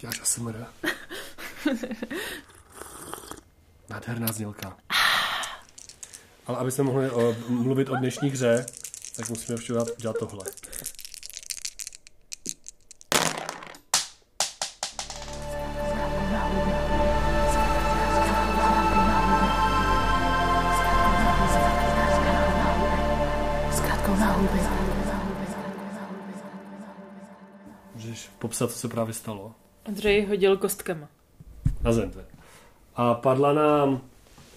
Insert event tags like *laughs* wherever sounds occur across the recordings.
Děláš ASMR. *laughs* Nádherná znělka. Ale aby jsme mohli o, mluvit o dnešní hře, tak musíme všude dělat, dělat tohle. Můžeš popsat, co se právě stalo? Andřej hodil kostkama. Na zem. A padla nám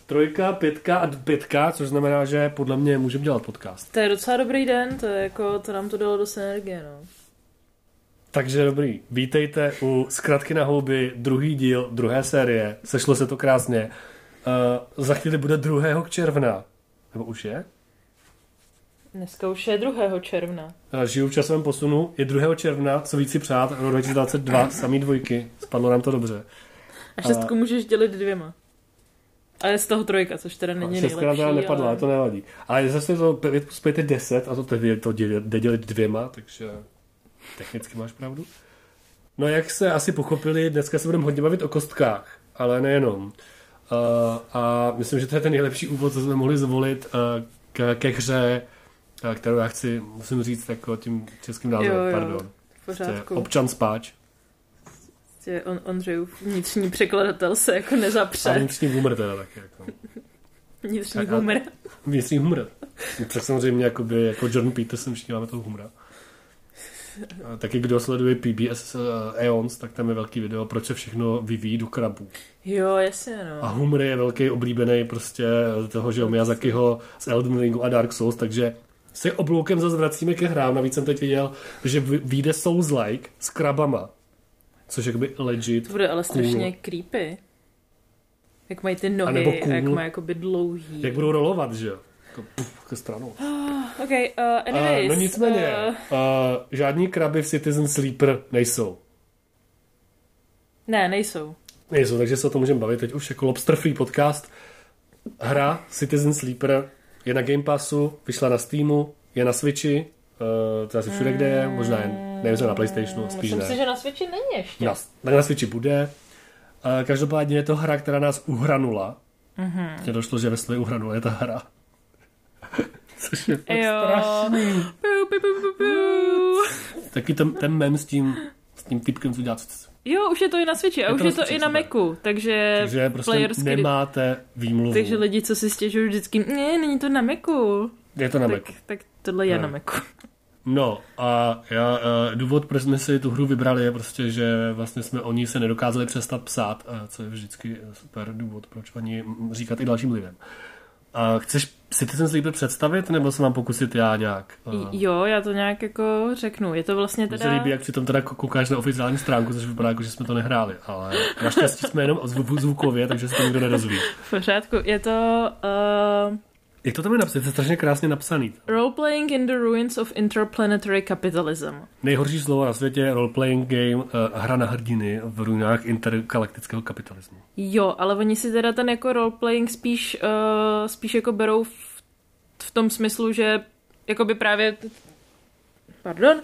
trojka, pětka a pětka, což znamená, že podle mě můžeme dělat podcast. To je docela dobrý den, to je jako, to nám to dalo dost energie, no. Takže dobrý, vítejte u Zkratky na houby, druhý díl, druhé série, sešlo se to krásně. Uh, za chvíli bude 2. června, nebo už je? Dneska už je 2. června. Žiju v časovém posunu, je 2. června, co víc si přát, rok 2022, samý dvojky, spadlo nám to dobře. A šestku můžeš dělit dvěma. A je z toho trojka, což teda není Šestkrát nejlepší. teda nepadla, ale... to nevadí. Ale zase to 5 plus 5 je 10 a to tedy to jde dělit dvěma, takže technicky máš pravdu. No jak se asi pochopili, dneska se budeme hodně bavit o kostkách, ale nejenom. Uh, a myslím, že to je ten nejlepší úvod, co jsme mohli zvolit uh, k, ke hře, uh, kterou já chci, musím říct jako tím českým názvem, Jo, jo, pardon. V pořádku. Občan spáč. Prostě on, Ondřejův vnitřní překladatel se jako A nezapře. vnitřní humor teda taky. Jako. Vnitřní A- a- humor. Vnitřní humor. Tak samozřejmě jakoby, jako Jordan Peterson všichni máme toho humora. A taky kdo sleduje PBS uh, Eons, tak tam je velký video, proč se všechno vyvíjí do krabů. Jo, jasně, A no. humor je velký oblíbený prostě toho, že Miyazakiho z Elden Ringu a Dark Souls, takže se obloukem zase vracíme ke hrám. Navíc jsem teď viděl, že vy- vyjde Souls-like s krabama. Což je jakoby legit. To bude ale cool. strašně creepy. Jak mají ty A nohy a jak cool. mají jakoby dlouhý. Jak budou rolovat, že jo? Jako puf, ke stranou. *gasps* OK, uh, anyways. Uh, no nicméně, Uh, uh, žádní kraby v Citizen Sleeper nejsou. ne, nejsou. Nejsou, takže se o tom můžeme bavit teď už jako Lobster Free podcast. Hra Citizen Sleeper je na Game Passu, vyšla na Steamu, je na Switchi, uh, to asi všude, kde je, možná jen, nevím, na Playstationu, spíš Myslím ne. si, že na Switchi není ještě. Na, tak na Switchi bude. Uh, každopádně je to hra, která nás uhranula. Mhm. Mm-hmm. došlo, že ve své uhranula je ta hra. *laughs* Což je fakt Jo. strašný. Piu, piu, piu, piu, piu. Taky ten, ten mem s tím, s tím typkem, co dělá. Jo, už je to i na Switchi a Je už to je to i na. Macu, takže, Takže prostě playersky- nemáte výmluvu. takže lidi, co si stěžují vždycky, ne, není to na Macu. Je to na tak, Macu. tak tohle je Ne. na Macu. No a já, uh, důvod, proč jsme si tu hru vybrali, je prostě, že vlastně jsme o ní se nedokázali přestat psát, co je vždycky super důvod, proč o ní říkat i dalším lidem. A chceš si ty ten Sleeper představit, nebo se mám pokusit já nějak? Uh, Jo, já to nějak jako řeknu. Je to vlastně Mně se teda... líbí, jak přitom teda kou- koukáš na oficiální stránku, což vypadá jako, že jsme to nehráli, ale naštěstí jsme jenom zvu- zvukově, takže se to nikdo nedozví. V pořádku. Je to uh, Jak to tam je napsat? Je to strašně krásně napsaný. Roleplaying in the Ruins of Interplanetary Capitalism. Nejhorší slovo na světě, role-playing game, uh, hra na hrdiny v ruinách intergalaktického kapitalismu. Jo, ale oni si teda ten jako roleplaying spíš, uh, spíš jako berou v, v tom smyslu, že jakoby právě pardon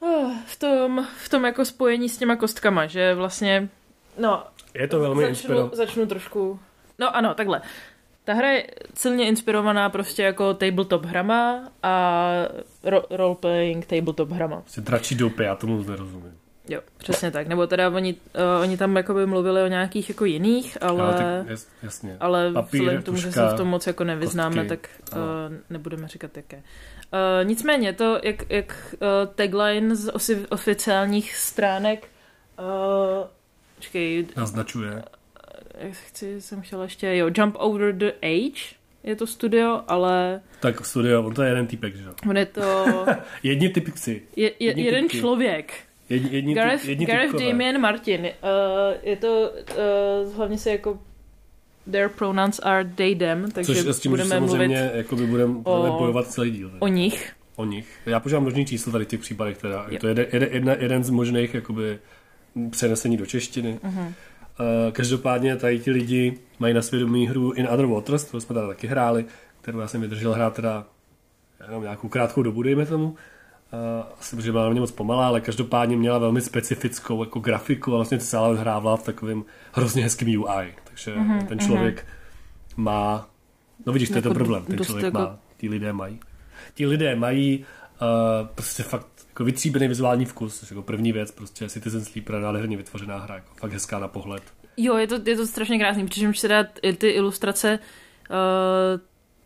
uh, v tom, v tom jako spojení s těma kostkama, že vlastně no, Je to velmi začnu, inspiro... začnu trošku no ano, takhle ta hra je silně inspirovaná prostě jako tabletop hrama a ro- roleplaying tabletop hrama. Prostě dračí dopy, já tomu moc nerozumím. Jo, přesně tak. Nebo teda oni, uh, oni tam jakoby mluvili o nějakých jako jiných, ale... Ale... tak, jas, jasně. Ale Papír, vzhledem k tomu, že tuška, se v tom moc jako nevyznáme, kostky. tak uh, nebudeme říkat jaké. Uh, nicméně to, jak, jak uh, tagline z osi, oficiálních stránek uh, Počkej, Naznačuje. Jak chci, jsem chtěla ještě, jo, Jump Over the Age je to studio, ale Tak studio, on to je jeden typek, že jo? on je to *laughs* Jedni typci. je, je, Jedni jeden typky. člověk. Jedni, jedni, Gareth, typ, jedni Gareth typkové. Damien Martin. Uh, je to, uh, hlavně se jako their pronouns are they, them, takže Což s tím budeme samozřejmě mluvit jakoby budeme o- bojovat celý díl. o nich. o nich. Já používám množný číslo tady v těch případech teda. Je to jeden, jeden, jeden z možných jakoby přenesení do češtiny. Uh-huh. Uh, každopádně tady ti lidi mají na svědomí hru In Other Waters, kterou jsme tady taky hráli, kterou já jsem vydržel hrát teda jenom nějakou krátkou dobu, dejme tomu. asi protože byla na mě moc pomalá, ale každopádně měla velmi specifickou jako grafiku a vlastně celá hrávala v takovém hrozně hezkým UI. Takže mm-hmm, ten člověk mm-hmm. má, no vidíš, to je Jako ten problém, ten člověk jako- má, ti lidé mají. Ti lidé mají uh, prostě fakt jako vytříbený vizuální vkus, což jako první věc, prostě Citizen Sleeper, nádherně vytvořená hra, jako fakt hezká na pohled. Jo, je to, je to strašně krásný, přičemž se dá i ty ilustrace uh,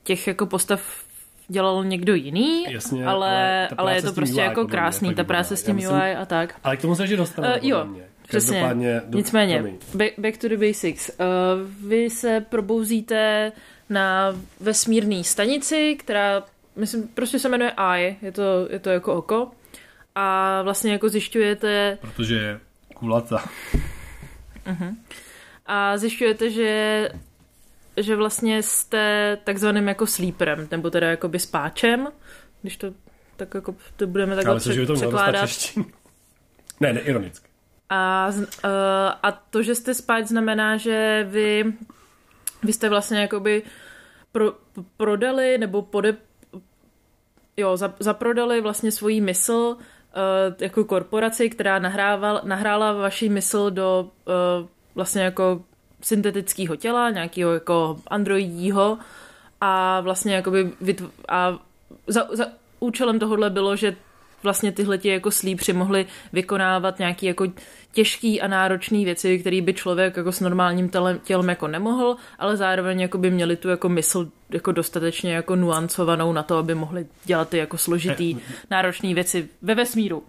těch jako postav dělal někdo jiný, Jasně, ale, ale je to prostě UI jako mě krásný, fakt ta práce s tím myslím- UI a tak. Ale k tomu se ještě dostaneme, Eh, jo, mě. Přesně. Do- Nicméně, back, back to the basics. Uh, vy se probouzíte na vesmírné stanici, která, myslím, prostě se jmenuje Eye, je to, je to jako oko. A vlastně jako zjišťujete, Protože je kulata. a zjišťujete, že že vlastně jste takzvaným jako sleeperem, nebo teda jakoby spáčem, když to tak jako to budeme takhle myslím, že by to překládat. Ne, ne, ironicky. A, uh, a to, že jste spát, znamená, že vy, vy jste vlastně jakoby pro, prodali nebo pode, jo, za, zaprodali vlastně svoji mysl jako korporaci, která nahrával, nahrála vaši mysl do uh, vlastně jako syntetického těla, nějakého jako androidího a vlastně jakoby vytv- a za, za účelem tohohle bylo, že vlastně tyhle ti jako slípři mohli vykonávat nějaký jako těžký a náročný věci, které by člověk jako s normálním tělem, tělem jako nemohl, ale zároveň jako by měli tu jako mysl jako dostatečně jako nuancovanou na to, aby mohli dělat ty jako složitý, náročné věci ve vesmíru.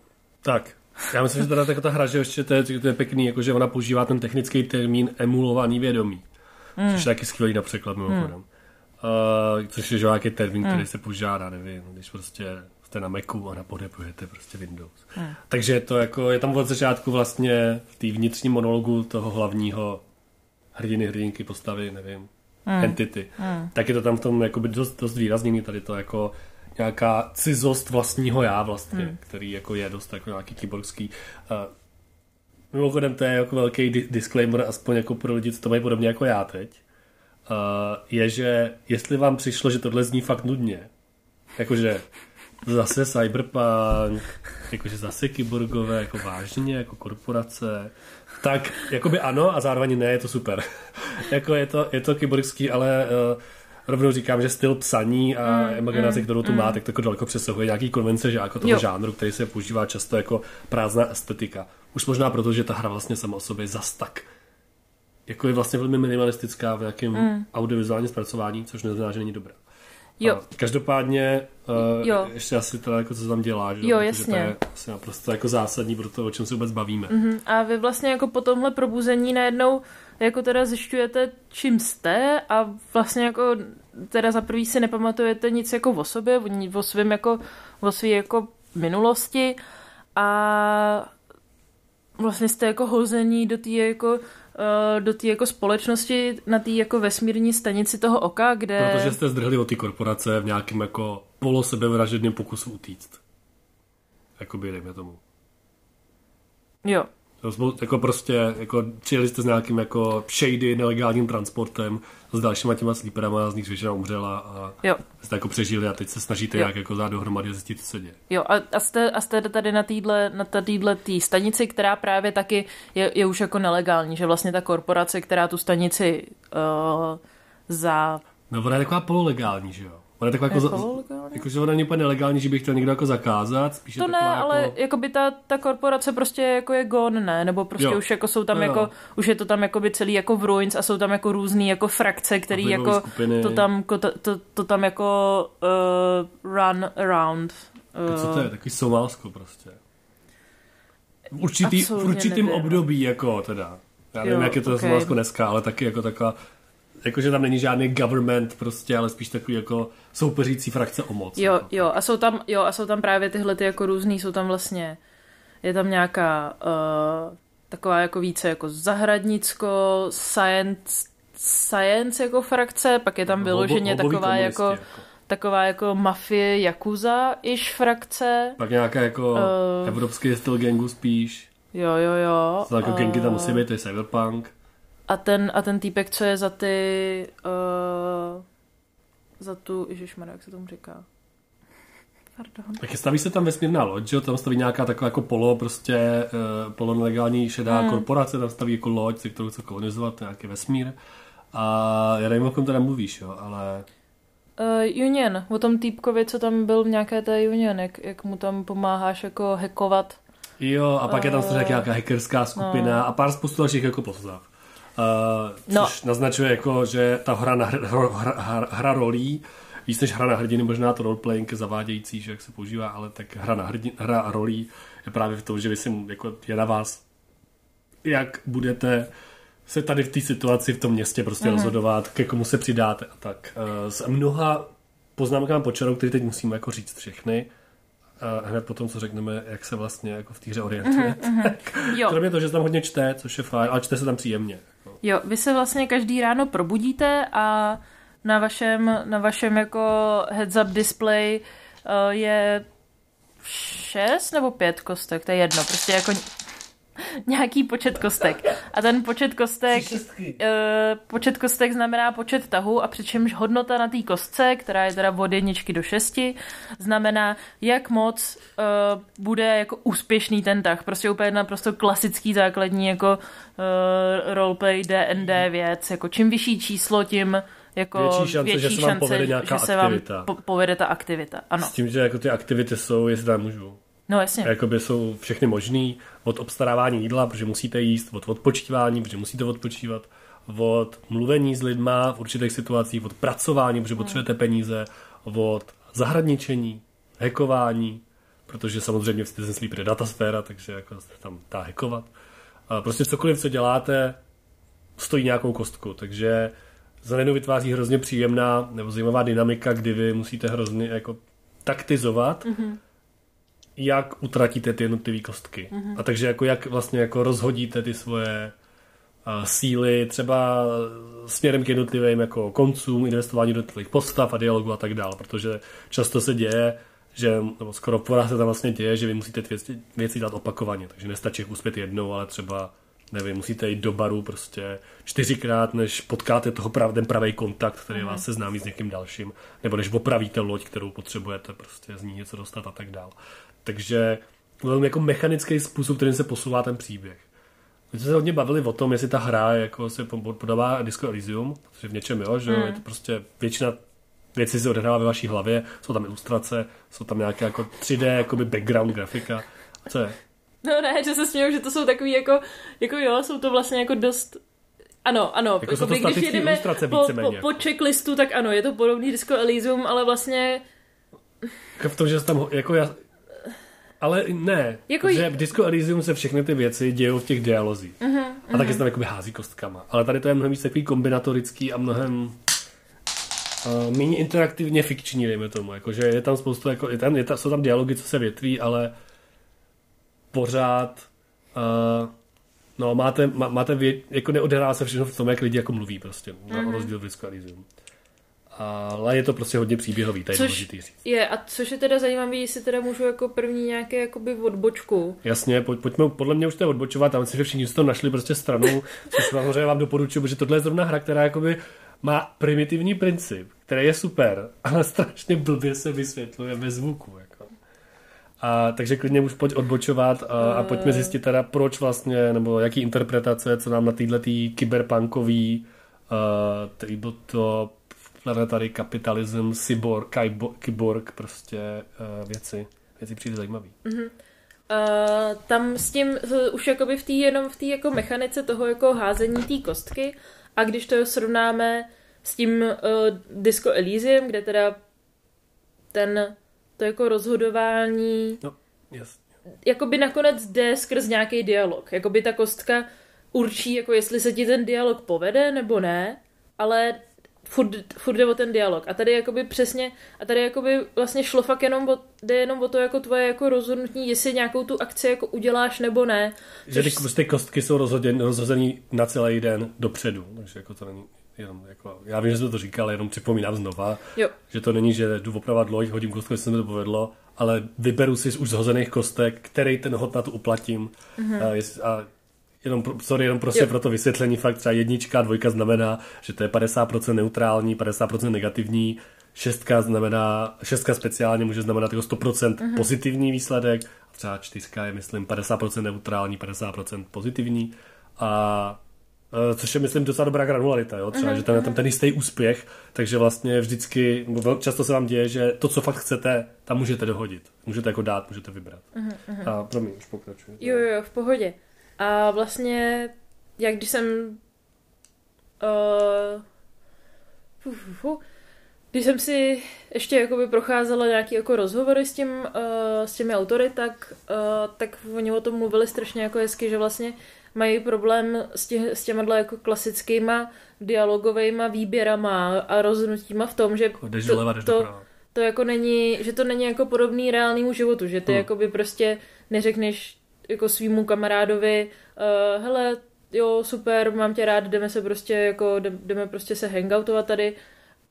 Tak, já myslím, že teda jako ta hra, že ještě to je, to je pěkný, jako že ona používá ten technický termín emulovaný vědomí. Mm. Což je taky skvělý na překlad mimochodem. Mm. Uh, což je nějaký termín, který se používá, nevím, když prostě jste na Macu a napodepujete prostě Windows. Mm. Takže to jako, je tam od začátku vlastně v té vnitřní monologu toho hlavního hrdiny, hrdinky, postavy, nevím, mm. entity. Mm. Tak je to tam v tom jakoby dost, dost výrazněný tady to jako nějaká cizost vlastního já vlastně, hmm. který jako je dost jako nějaký kyborgský. Uh, mimochodem to je jako velký di- disclaimer, aspoň jako pro lidi, co to mají podobně jako já teď, uh, je, že jestli vám přišlo, že tohle zní fakt nudně, jakože zase cyberpunk, jakože zase kyborgové, jako vážně, jako korporace, tak jakoby ano a zároveň ne, je to super. *laughs* jako je to, je to kyborgský, ale uh, rovnou říkám, že styl psaní a mm, imaginace, mm, kterou tu mm. má, tak to jako daleko přesahuje nějaký konvence že jako toho Jo. žánru, který se používá často jako prázdná estetika. Už možná proto, že ta hra vlastně sama o sobě zas tak jako je vlastně velmi minimalistická v nějakém mm. audiovizuálním zpracování, což neznamená, že není dobrá. Jo. A každopádně uh, Jo. ještě asi teda jako co se tam dělá, že? Jo, Protože jasně. to je asi naprosto jako zásadní pro to, o čem se vůbec bavíme. Mhm. A vy vlastně jako po tomhle probuzení najednou jako teda zjišťujete, čím jste a vlastně jako teda za prvý si nepamatujete nic jako o sobě, o, svém jako, o svý jako minulosti a vlastně jste jako hození do té jako do té jako společnosti na té jako vesmírní stanici toho oka, kde... Protože jste zdrhli od ty korporace v nějakém jako polosebevražedném pokusu utíct. Jakoby, dejme tomu. Jo, Jako prostě, jako přijeli jste s nějakým jako shady nelegálním transportem s dalšíma těma sleeperama, z nich většina umřela a jo. jste jako přežili a teď se snažíte Jo. nějak jako dát dohromady a zjistit, co se děje. Jo, a, a, jste, a jste tady na téhle na téhle tý stanici, která právě taky je, je už jako nelegální, že vlastně ta korporace, která tu stanici uh, za... No ona je taková pololegální, že jo? Ona je taková jako, Je za, jako, že ona není úplně nelegální, že by chtěl někdo jako zakázat, spíš To ne, ale jako, jako by ta, ta korporace prostě jako je gone, ne? Nebo prostě Jo. už jako jsou tam Jo, jo. jako, už je to tam jako by celý jako v ruins a jsou tam jako různý jako frakce, který jako skupiny. to tam, ko- to, to, to tam jako uh, run around. Jako co Uh, to je? Takový Somálsko prostě. V, určitý, v určitým nevím. období, jako teda. Já nevím, Jo, jak je to okej. Somálsko dneska, ale taky jako taková Jakože tam není žádný government prostě, ale spíš takový jako soupeřící frakce o moc. Jo, jako. jo, a jsou tam, jo, a jsou tam právě tyhle ty jako různý, jsou tam vlastně, je tam nějaká uh, taková jako více jako zahradnicko, science, science jako frakce, pak je tam Jako vyloženě hobo- hoboví taková komunisti, jako, taková jako mafie, jakuza iž frakce. Pak nějaká jako Eh. evropský styl gangu spíš. Jo, jo, jo. To jako gangy tam Eh, musí být, to je cyberpunk. A ten, a ten týpek, co je za ty, uh, za tu, ježišmarja, jak se tomu říká? Pardon. Tak staví se tam vesmírná loď, že jo? tam staví nějaká taková jako polo, prostě uh, polo nelegální šedá hmm. korporace, tam staví jako loď, se kterou chce kolonizovat nějaký vesmír. A já nevím, o kom teda mluvíš, jo, ale... Uh, Union, o tom týpkovi, co tam byl v nějaké té Union, jak, jak mu tam pomáháš jako hackovat. Jo, a pak uh, je tam uh, nějaká hackerská skupina no. a pár spoustu dalších jako postav. Uh, což no. naznačuje jako, že ta hra, na, hra, hra, hra, hra rolí víc než hra na hrdiny, možná to roleplaying je zavádějící, že jak se používá, ale tak hra na hrdin, hra a rolí je právě v tom, že vy si jako je na vás, jak budete se tady v té situaci v tom městě prostě mm-hmm. rozhodovat, ke komu se přidáte a tak. Uh, s mnoha poznámkám počarou, který teď musíme jako říct všechny, a hned po tom, co řekneme, jak se vlastně jako v té hře orientuje. Mm-hmm, jo. Kromě toho, že se tam hodně čte, což je fajn, ale čte se tam příjemně. Jako. Jo, vy se vlastně každý ráno probudíte a na vašem, na vašem jako heads-up display uh, je šest nebo pět kostek, to je jedno, prostě jako *laughs* nějaký počet kostek. A ten počet kostek, uh, počet kostek znamená počet tahů a přičemž hodnota na té kostce, která je teda od jedničky do šesti, znamená, jak moc uh, bude jako úspěšný ten tah. Prostě úplně naprosto klasický základní jako uh, roleplay D&D věc. Jako čím vyšší číslo, tím jako větší šance, větší že se vám povede nějaká že se aktivita. vám po- povede ta aktivita. Ano. S tím, že jako ty aktivity jsou, jestli tam můžu. No jasně. Jakoby jsou všechny možný, od obstarávání jídla, protože musíte jíst, od odpočívání, protože musíte odpočívat, od mluvení s lidma v určitých situacích, od pracování, protože potřebujete peníze, od zahradničení, hekování, protože samozřejmě v Citizen Sleep je datasféra, takže jako se tam dá hekovat. A prostě cokoliv, co děláte, stojí nějakou kostku, takže za najednou vytváří hrozně příjemná nebo zajímavá dynamika, kdy vy musíte hrozně jako taktizovat, mm-hmm. Jak utratíte ty jednotlivé kostky. Mm-hmm. A takže jako jak vlastně jako rozhodíte ty svoje uh, síly třeba směrem k jednotlivým jako koncům, investování do jednotlivých postav a dialogu a tak dále, protože často se děje, že, nebo skoro porá se tam vlastně děje, že vy musíte ty věci, věci dělat opakovaně, takže nestačí uspět jednou, ale třeba nevím, musíte jít do baru prostě čtyřikrát, než potkáte toho prav, ten pravý kontakt, který mm. vás seznámí s někým dalším, nebo než opravíte loď, kterou potřebujete prostě z ní něco dostat a tak dál. Takže velmi jako mechanický způsob, kterým se posouvá ten příběh. My jsme se hodně bavili o tom, jestli ta hra jako se podává Disco Elysium, protože v něčem jo, že mm. je to prostě většina věci se odehrává ve vaší hlavě, jsou tam ilustrace, jsou tam nějaké jako 3D jakoby background grafika. Co je? No ne, že se směju, že to jsou takový jako, jako jo, jsou to vlastně jako dost ano, ano. Jako jsou to když jedeme po, po, po, checklistu, tak ano, je to podobný Disco Elysium, ale vlastně... Jako v tom, že tam, jako já... Ale ne, jako protože v Disco Elysium se všechny ty věci dějou v těch dialozích. Uh-huh, uh-huh. A taky se tam jakoby hází kostkama. Ale tady to je mnohem víc takový kombinatorický a mnohem uh, méně interaktivně fikční, dejme tomu. Jakože je tam spoustu, jako, je tam, je tam, jsou tam dialogy, co se větví, ale pořád uh, no, máte, má, máte vě, jako neodehrává se všechno v tom, jak lidi jako mluví prostě, mm-hmm. na rozdíl od Elysium. Ale je to prostě hodně příběhový, tady což říct. Je, a což je teda zajímavé, jestli teda můžu jako první nějaké jakoby odbočku. Jasně, pojď, pojďme, podle mě už to je odbočovat, tam si, že všichni to našli prostě stranu, což samozřejmě vám doporučuji, protože tohle je zrovna hra, která jakoby má primitivní princip, který je super, ale strašně blbě se vysvětluje bez zvuku. Jako. A, takže klidně už pojď odbočovat a, a pojďme zjistit teda, proč vlastně, nebo jaký interpretace, co nám na této kyberpunkový uh, to planetary kapitalism, cyborg, kyborg, prostě uh, věci, věci přijde zajímavý. Mm-hmm. Uh, tam s tím uh, už jakoby v té jenom v té jako mechanice toho jako házení té kostky a když to srovnáme s tím uh, Disco Elysium, kde teda ten to jako rozhodování no, jasně. jakoby nakonec jde skrz nějaký dialog. Jakoby ta kostka určí, jako jestli se ti ten dialog povede nebo ne, ale furt, furt jde o ten dialog. A tady jakoby přesně, a tady jakoby vlastně šlo fakt jenom o, jde jenom o to jako tvoje jako rozhodnutí, jestli nějakou tu akci jako uděláš nebo ne. Že ty, ty kostky jsou rozhozený na celý den dopředu, takže jako to není jenom jako, já vím, že jsi to říkal, jenom připomínám znova, jo. že to není, že jdu opravovat loď, hodím kostku, jestli se mi to povedlo, ale vyberu si z už zhozených kostek, který ten hod na to uplatím mm-hmm. a, jest, a jenom, sorry, jenom prostě jo. pro to vysvětlení fakt třeba jednička, dvojka znamená, že to je 50% neutrální, 50% negativní, šestka znamená, šestka speciálně může znamenat jako 100% uh-huh. pozitivní výsledek, a třeba čtyřka je, myslím, 50% neutrální, 50% pozitivní. A e, což je, myslím, docela dobrá granularita, jo? třeba, uh-huh, že tam je tam ten jistý úspěch, takže vlastně vždycky, často se vám děje, že to, co fakt chcete, tam můžete dohodit. Můžete jako dát, můžete vybrat. Uh-huh. A promiň, už pokračuji. Jo, jo, v pohodě. A vlastně, jak když jsem uh, fu, fu, fu, když jsem si ještě jakoby procházela nějaký jako rozhovory s, tím, uh, s těmi autory, tak, uh, tak oni o tom mluvili strašně jako hezky, že vlastně mají problém s, tě, s těma jako klasickýma dialogovými výběrama a rozhodnutíma v tom, že jako to, doleva, to, to jako není, že to není jako podobný reálnému životu, že ty hmm. jakoby prostě neřekneš jako svýmu kamarádovi, uh, hele, jo, super, mám tě rád, jdeme se prostě jako, jdeme prostě se hangoutovat tady,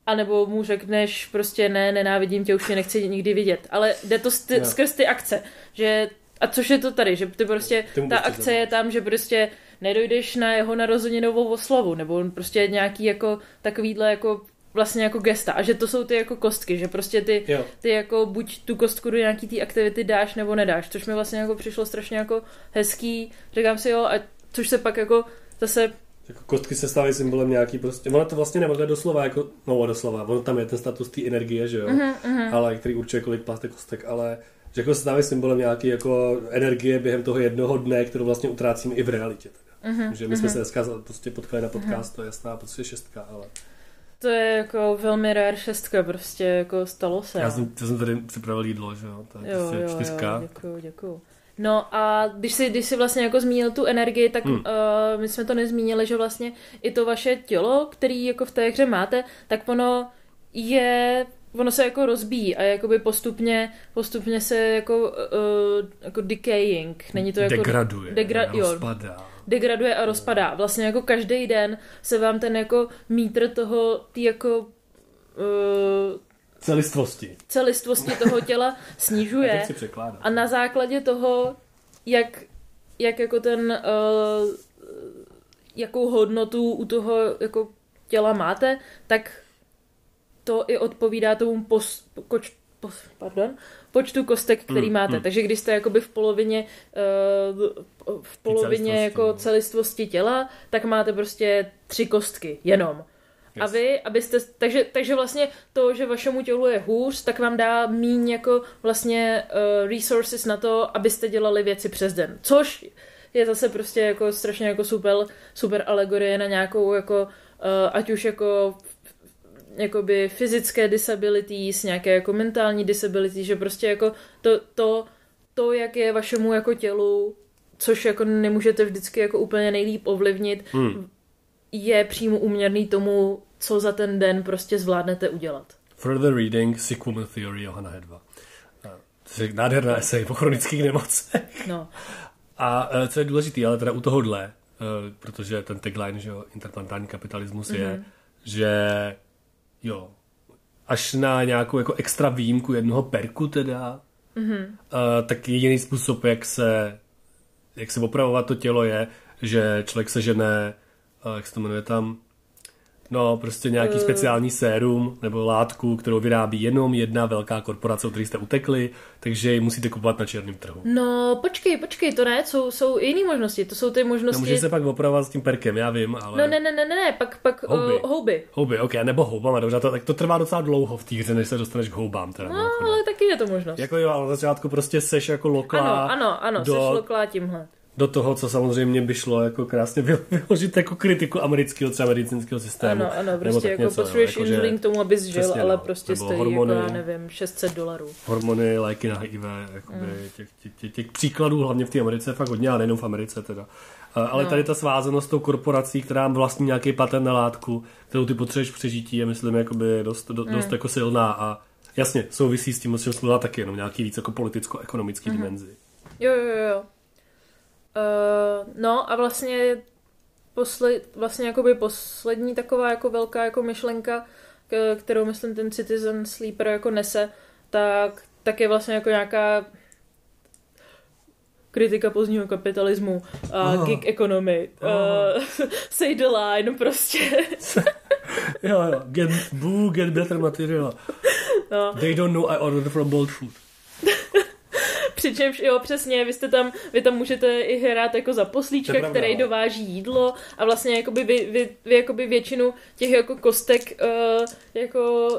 a nebo mu řekneš prostě ne, nenávidím tě, už tě nechci nikdy vidět. Ale jde to st- no. skrz ty akce, že a což je to tady, že ty prostě, ta akce zajímavé. je tam, že prostě nedojdeš na jeho narozeninovou oslavu, nebo prostě nějaký jako takovýhle jako vlastně jako gesta a že to jsou ty jako kostky, že prostě ty, jo. ty jako buď tu kostku do nějaký té aktivity dáš nebo nedáš, což mi vlastně jako přišlo strašně jako hezký, říkám si jo, a což se pak jako zase jako kostky se stávají symbolem nějaký prostě, ono to vlastně nemohlo doslova jako, no doslova, ono tam je ten status té energie, že jo, uh-huh, uh-huh. ale který určuje kolik pláste kostek, ale že jako se stávají symbolem nějaký jako energie během toho jednoho dne, kterou vlastně utrácíme i v realitě. Teda. Uh-huh, že my uh-huh. jsme se dneska prostě potkali na podcast, uh-huh. to je jasná prostě šestka, ale... To je jako velmi rare šestka, prostě jako stalo se. Já no. jsem, já jsem tady připravil jídlo, že jo, to je jo, prostě jo, čtyřka. Jo, děkuju, děkuju. No a když si, když si vlastně jako zmínil tu energii, tak hmm. uh, my jsme to nezmínili, že vlastně i to vaše tělo, který jako v té hře máte, tak ono je ono se jako rozbíjí a jakoby postupně, postupně se jako, uh, jako decaying. Není to jako... Degraduje, degra- jo, rozpadá. Degraduje a rozpadá. Vlastně jako každý den se vám ten jako mítr toho, tý jako uh, celistvosti. Celistvosti toho těla *laughs* snižuje. a na základě toho, jak, jak jako ten, uh, jakou hodnotu u toho jako těla máte, tak to i odpovídá tomu pos, koč, pos, pardon, počtu kostek, který mm, máte. Mm. Takže když jste jakoby v polovině uh, v polovině jako no. celistvosti těla, tak máte prostě tři kostky, jenom. Yes. A vy, abyste, takže, takže vlastně to, že vašemu tělu je hůř, tak vám dá míň jako vlastně uh, resources na to, abyste dělali věci přes den. Což je zase prostě jako strašně jako super, super alegorie na nějakou jako, uh, ať už jako jakoby fyzické disabilities, nějaké jako mentální disability, že prostě jako to, to, to, jak je vašemu jako tělu, což jako nemůžete vždycky jako úplně nejlíp ovlivnit, hmm je přímo uměrný tomu, co za ten den prostě zvládnete udělat. Further reading Woman Theory Johana Hedva. To je nádherná esej po chronických nemocech. No. A e, co je důležité, ale teda u tohohle, e, protože ten tagline, že jo, interplantární kapitalismus mm-hmm. je, mhm. že jo, až na nějakou jako extra výjimku jednoho perku teda, mm-hmm. tak jediný způsob, jak se, jak se opravovat to tělo je, že člověk se žene jak se to jmenuje tam, No, prostě nějaký uh, speciální sérum nebo látku, kterou vyrábí jenom jedna velká korporace, o které jste utekli, takže ji musíte kupovat na černém trhu. No, počkej, počkej, to ne, jsou, jsou jiné možnosti, to jsou ty možnosti... No, můžeš se pak opravovat s tím perkem, já vím, ale... No, ne, ne, ne, ne, ne, pak, pak houby. Uh, houby. Houby, ok, nebo houbama, dobře, to, tak to trvá docela dlouho v té hře, než se dostaneš k houbám. Teda, no, ale taky je to možnost. Jako jo, ale na začátku prostě seš jako loklá. Ano, ano, ano, do... seš loklá tímhle do toho, co samozřejmě by šlo jako krásně vyložit jako kritiku amerického třeba medicínského systému. Ano, ano, prostě jako něco, potřebuješ no, inzulín k tomu, abys žil, přesně, ale no, prostě stojí hormony, jako, já nevím, 600 dolarů. Hormony, léky na HIV, jakoby, mm. těch, těch, těch, těch, příkladů hlavně v té Americe je fakt hodně, ale nejenom v Americe teda. Ale no. tady ta svázanost s tou korporací, která má vlastní nějaký patent na látku, kterou ty potřebuješ přežití, je myslím jakoby dost, do, dost mm. jako silná a jasně souvisí s tím, o čem jsme taky, jenom nějaký víc jako politicko-ekonomický mm. dimenzi. Jo, jo, jo. Uh, no a vlastně posled, vlastně jakoby poslední taková jako velká jako myšlenka, kterou myslím ten Citizen Sleeper jako nese, tak, tak je vlastně jako nějaká kritika pozdního kapitalismu a oh. gig economy. Uh, *laughs* say the line prostě. *laughs* jo, jo. Get, boo, get better material. No. They don't know I ordered from Bolt Food. *laughs* Přičemž, jo, přesně, vy jste tam, vy tam můžete i hrát jako za poslíčka, pravda, který no. dováží jídlo a vlastně jakoby vy, vy, vy jakoby většinu těch jako kostek uh, jako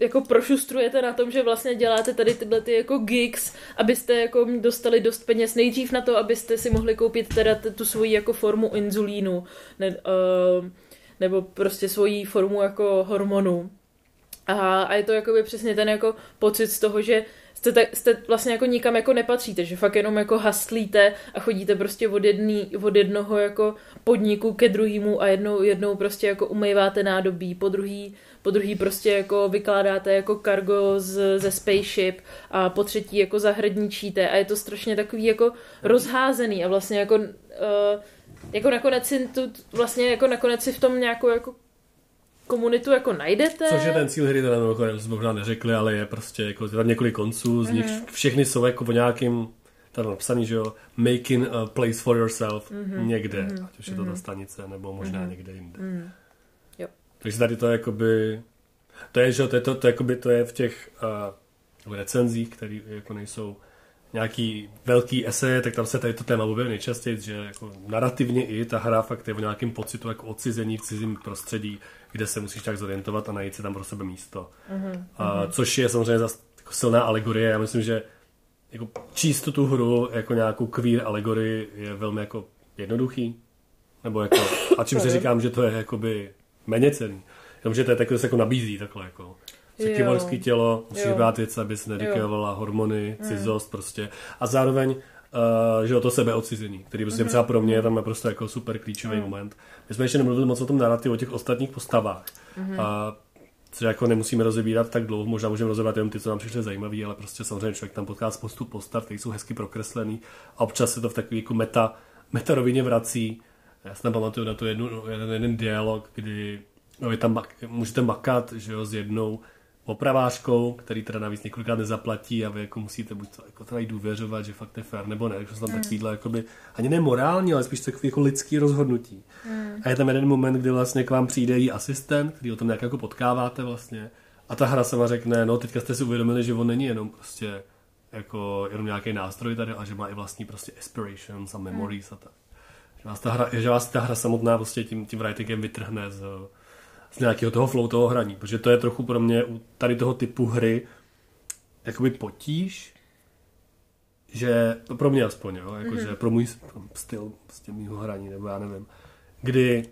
jako prošustrujete na tom, že vlastně děláte tady tyhle ty jako gigs, abyste jako dostali dost peněz nejdřív na to, abyste si mohli koupit teda t- tu svoji jako formu inzulínu ne, uh, nebo prostě svoji formu jako hormonu. A, a je to jakoby přesně ten jako pocit z toho, že jste, ta, jste vlastně jako nikam jako nepatříte, že fakt jenom jako haslíte a chodíte prostě od, jedný, od jednoho jako podniku ke druhému a jednou, jednou prostě jako umýváte nádobí, po druhý, po druhý prostě jako vykládáte jako cargo z, ze spaceship a po třetí jako zahradničíte a je to strašně takový jako rozházený a vlastně jako uh, jako nakonec si tu, vlastně jako nakonec si v tom nějakou jako komunitu jako najdete. Což je ten cíl hry, teda mimochodem, jsme možná neřekli, ale je prostě jako tam několik konců, z nich Mhm. všechny jsou jako o nějakým tam napsaný, že jo, making a place for yourself Mhm, někde, mhm, ať už je to ta mhm. stanice, nebo možná Mhm. někde jinde. Mm. Takže tady to je jakoby, to je, že jo, to je, to, to, jakoby, to je v těch uh, recenzích, které jako nejsou nějaký velký eseje, tak tam se tady to téma objeví nejčastěji, že jako narrativně i ta hra fakt je o nějakém pocitu jako odcizení v cizím prostředí, kde se musíš tak zorientovat a najít si tam pro sebe místo. Mhm. A, což je samozřejmě zase jako silná alegorie. Já myslím, že jako číst tu hru jako nějakou queer alegorii je velmi jako jednoduchý. Nebo jako, a čím si říkám, že to je jakoby méně cený. Jenomže to je takové, se jako nabízí takhle jako. Se Jo. kyborský tělo, musíš Jo. brát věc, abys nedikovala hormony, cizost prostě. A zároveň Uh, že o to sebeodcizení, který prostě třeba pro mě je tam naprosto jako super klíčový moment. My jsme ještě nemluvili moc o tom narrativu, o těch ostatních postavách. A což jako nemusíme rozebírat tak dlouho, možná můžeme rozebrat jenom ty, co nám přišly zajímavý, ale prostě samozřejmě člověk tam potká spoustu postav, které jsou hezky prokreslený a občas se to v takový jako meta, meta rovině vrací. Já si tam pamatuju na to jednu, jeden, jeden dialog, kdy no, je tam, mak- můžete makat že jo, s jednou opravářkou, který teda navíc několikrát nezaplatí a vy jako musíte buď to jako teda jí důvěřovat, že fakt je fér, nebo ne, takže jsou tam Mm. takovýhle jakoby, ani ne morální, ale spíš takový jako lidský rozhodnutí. Mm. A je tam jeden moment, kdy vlastně k vám přijde jí asistent, který o tom nějak jako potkáváte vlastně. A ta hra sama řekne, no teďka jste si uvědomili, že on není jenom prostě jako jenom nějaký nástroj tady, ale že má i vlastní prostě aspirations a memories a tak. Že vás ta hra, že vás ta hra samotná prostě tím, tím writingem vytrhne z, z nějakého toho flow toho hraní, protože to je trochu pro mě u tady toho typu hry jakoby potíž, že pro mě aspoň, jo, jakože mm-hmm. pro můj styl prostě mýho hraní, nebo já nevím, kdy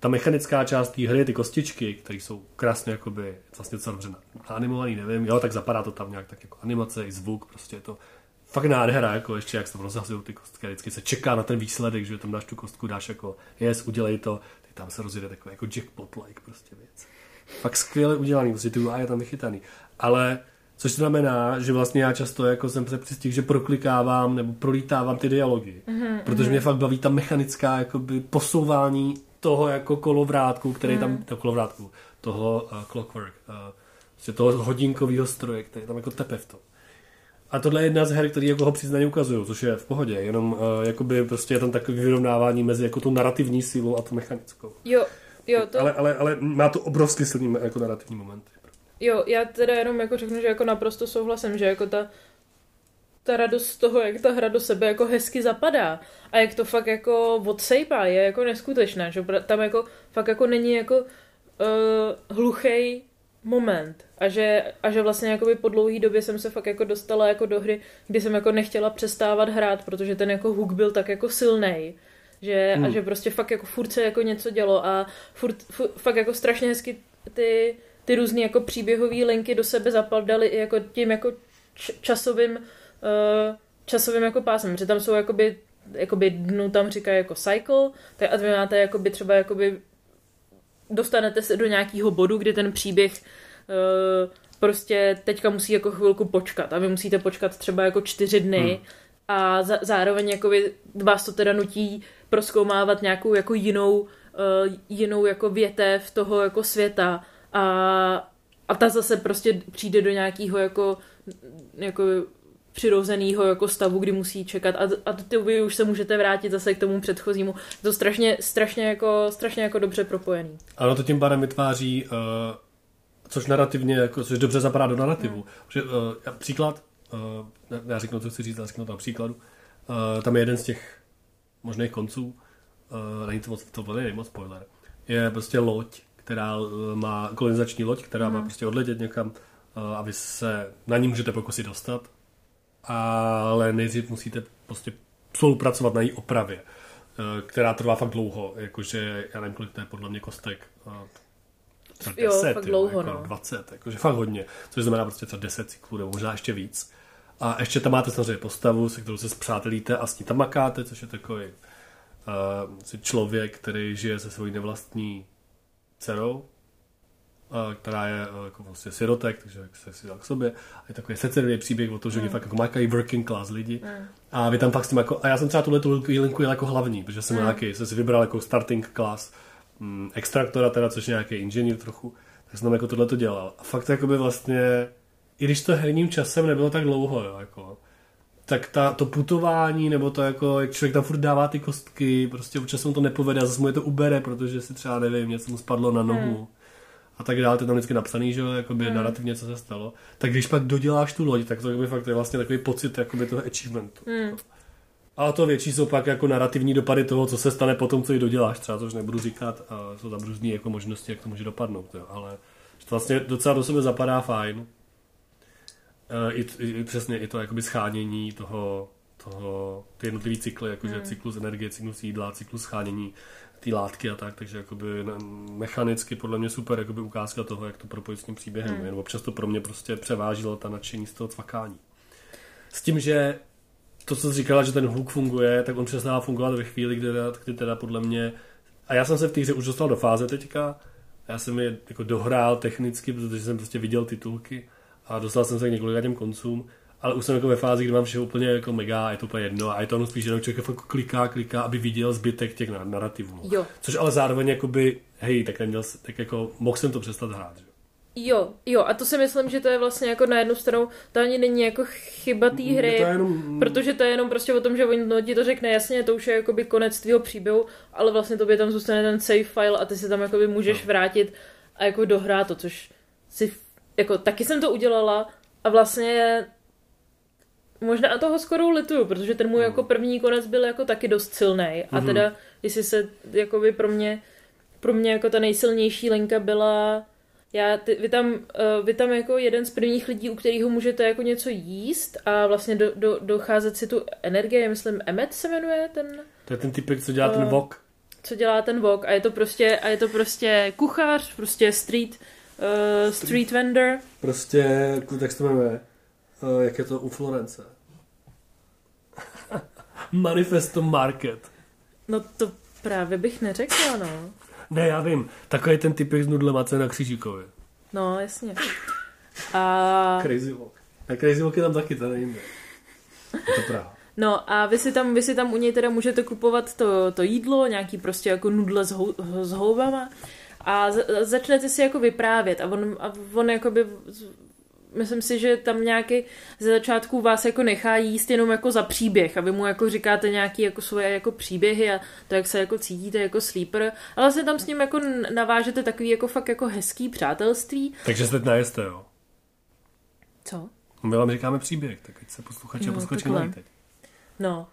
ta mechanická část té hry, ty kostičky, které jsou krásně jakoby, vlastně docela dobře animovaný, nevím, jo, tak zapadá to tam nějak tak jako animace, i zvuk, prostě je to fakt nádhera, jako ještě jak se tam rozhazují ty kostky, vždycky se čeká na ten výsledek, že tam dáš tu kostku, dáš jako, yes, udělej to, tam se rozjede takový jako jackpot-like prostě věc. Fakt skvěle udělaný, prostě ty je tam vychytaný. Ale Což znamená, že vlastně já často jako jsem se přistihl, že proklikávám nebo prolítávám ty dialogy. Mm-hmm, protože mě fakt baví ta mechanická jakoby posouvání toho jako kolovrátku, který mm. tam, toho kolovrátku, toho uh, clockwork, uh, toho hodinkového stroje, který tam jako tepe v tom. A tohle je jedna z her, které jako ho přiznaně ukazují, což je v pohodě, jenom uh, jakoby prostě je tam takový vyrovnávání mezi jako tu narrativní sílou a tu mechanickou. Jo, jo, to... Ale, ale, ale má to obrovský silný jako narrativní momenty. Jo, já teda jenom jako řeknu, že jako naprosto souhlasím, že jako ta, ta radost z toho, jak ta hra do sebe jako hezky zapadá a jak to fakt jako odsejpá, je jako neskutečná, že tam jako fakt jako není jako uh, hluchej moment a že, a že vlastně jakoby po dlouhý době jsem se fakt jako dostala jako do hry, kdy jsem jako nechtěla přestávat hrát, protože ten jako hook byl tak jako silnej, že, hmm. a že prostě fakt jako furt se jako něco dělo a furt, furt fakt jako strašně hezky ty ty různé jako příběhové linky do sebe zapadaly i jako tím jako č- časovým uh, časovým jako pásem, že tam jsou jakoby, jakoby dnu tam říkají jako cycle, tak a vy máte jakoby třeba jakoby dostanete se do nějakého bodu, kdy ten příběh uh, prostě teďka musí jako chvilku počkat a vy musíte počkat třeba jako čtyři dny hmm. a za, zároveň jakoby vás to teda nutí proskoumávat nějakou jako jinou uh, jinou jako větev toho jako světa a, a ta zase prostě přijde do nějakého jako, jako přirozeného jako stavu, kdy musí čekat a, a ty vy už se můžete vrátit zase k tomu předchozímu. Je to strašně, strašně, jako, strašně jako dobře propojený. Ano, to tím pádem vytváří, uh, což narrativně, jako, což dobře zapadá do narrativu. Hmm. Že, uh, příklad, uh, já řeknu, co chci říct, já řeknu to příkladu. Uh, tam je jeden z těch možných konců, uh, není to moc, to není moc spoiler, je prostě loď, která má kolonizační loď, která hmm. má prostě odletět někam, uh, a vy se na ní můžete pokusit dostat ale nejdřív musíte prostě spolupracovat na její opravě, eh, která trvá fakt dlouho, jakože, já nevím, kolik to je podle mě kostek, třeba 10, jo, fakt dlouho, jako no. 20, jakože fakt hodně, což znamená prostě třeba 10 cyklů, nebo možná ještě víc. A ještě tam máte samozřejmě postavu, se kterou se zpřátelíte a s ní tam makáte, což je takový uh, člověk, který žije se svojí nevlastní dcerou, která je jako vlastně sirotek, takže se si dal k sobě. A je takový srdcerný příběh o tom, že mm. fakt jako makají working class lidi. Mm. A vy tam fakt s tím jako, a já jsem třeba tuhle tu linku jel jako hlavní, protože jsem mm. nějaký, jsem si vybral jako starting class mm, extraktora, teda, což je nějaký inženýr trochu, tak jsem tam jako tohle to dělal. A fakt jako by vlastně, i když to herním časem nebylo tak dlouho, jo, jako, tak ta, to putování, nebo to jako, jak člověk tam furt dává ty kostky, prostě občas mu to nepovede a zase mu je to ubere, protože si třeba, nevím, něco mu spadlo na nohu. Mm a tak dále, to je tam vždycky napsaný, že jo, jakoby hmm. narrativně, co se stalo. Tak když pak doděláš tu loď, tak to by fakt je vlastně takový pocit jakoby toho achievementu. Hmm. A to větší jsou pak jako narrativní dopady toho, co se stane potom, co ji doděláš. Třeba to už nebudu říkat, a jsou tam různé jako možnosti, jak to může dopadnout. Jo. Ale to vlastně docela do sebe zapadá fajn. E, I, i, i přesně i to jakoby schánění toho, toho ty jednotlivý cykly, jakože hmm. cyklus energie, cyklus jídla, cyklus schánění ty látky a tak, takže jakoby mechanicky podle mě super jakoby ukázka toho, jak to propojit s tím příběhem. Hmm. Jen občas to pro mě prostě převážilo ta nadšení z toho cvakání. S tím, že to, co jsi říkala, že ten hook funguje, tak on přestává fungovat ve chvíli, kdy, kdy teda podle mě... A já jsem se v té hře už dostal do fáze teďka, já jsem je jako dohrál technicky, protože jsem prostě viděl titulky a dostal jsem se k několika těm koncům ale už jsem jako ve fázi, kdy mám všechno úplně jako mega a je to úplně jedno a je to ono spíš jenom člověk jako kliká, kliká, aby viděl zbytek těch narrativů. Jo. Což ale zároveň jakoby, hej, tak neměl, tak jako mohl jsem to přestat hrát, že? Jo, jo, a to si myslím, že to je vlastně jako na jednu stranu, to ani není jako chyba té hry, to jenom... protože to je jenom prostě o tom, že on no, ti to řekne jasně, to už je jakoby konec tvého příběhu, ale vlastně tobě tam zůstane ten save file a ty si tam jakoby můžeš no. vrátit a jako dohrát to, což si, jako taky jsem to udělala a vlastně Možná toho skoro lituju, protože ten můj hmm. jako první konec byl jako taky dost silný. A mhm. teda, jestli se, jakoby pro mě, pro mě jako ta nejsilnější linka byla, já, ty, vy, tam, uh, vy tam jako jeden z prvních lidí, u kterého můžete jako něco jíst a vlastně do, do, docházet si tu energie, myslím Emmet se jmenuje ten... To je ten typek, co dělá uh, ten eh, vok. Co dělá ten vok a je to prostě, a je to prostě kuchař, prostě street, uh, street vendor. Prostě, tak se to jmenuje. Uh, jak je to u Florence? *laughs* Manifesto Market. No to právě bych neřekla, no. Ne, já vím. Takový ten typek s nudlema, co je na Křížíkově. No, jasně. A... Crazy Walk. A Crazy Walk je tam taky, to nevím. Je to Praha. No a vy si tam, vy si tam u něj teda můžete kupovat to, to jídlo, nějaký prostě jako nudle s, hou, s houbama a začnete si jako vyprávět a on, a on jakoby myslím si, že tam nějaký ze začátku vás jako nechá jíst jenom jako za příběh a vy mu jako říkáte nějaký jako svoje jako příběhy a to, jak se jako cítíte jako sleeper, ale vlastně tam s ním jako navážete takový jako fakt jako hezký přátelství. Takže se teď najeste, jo? Co? My vám říkáme příběh, tak ať se posluchači no, a posluchači teď. No.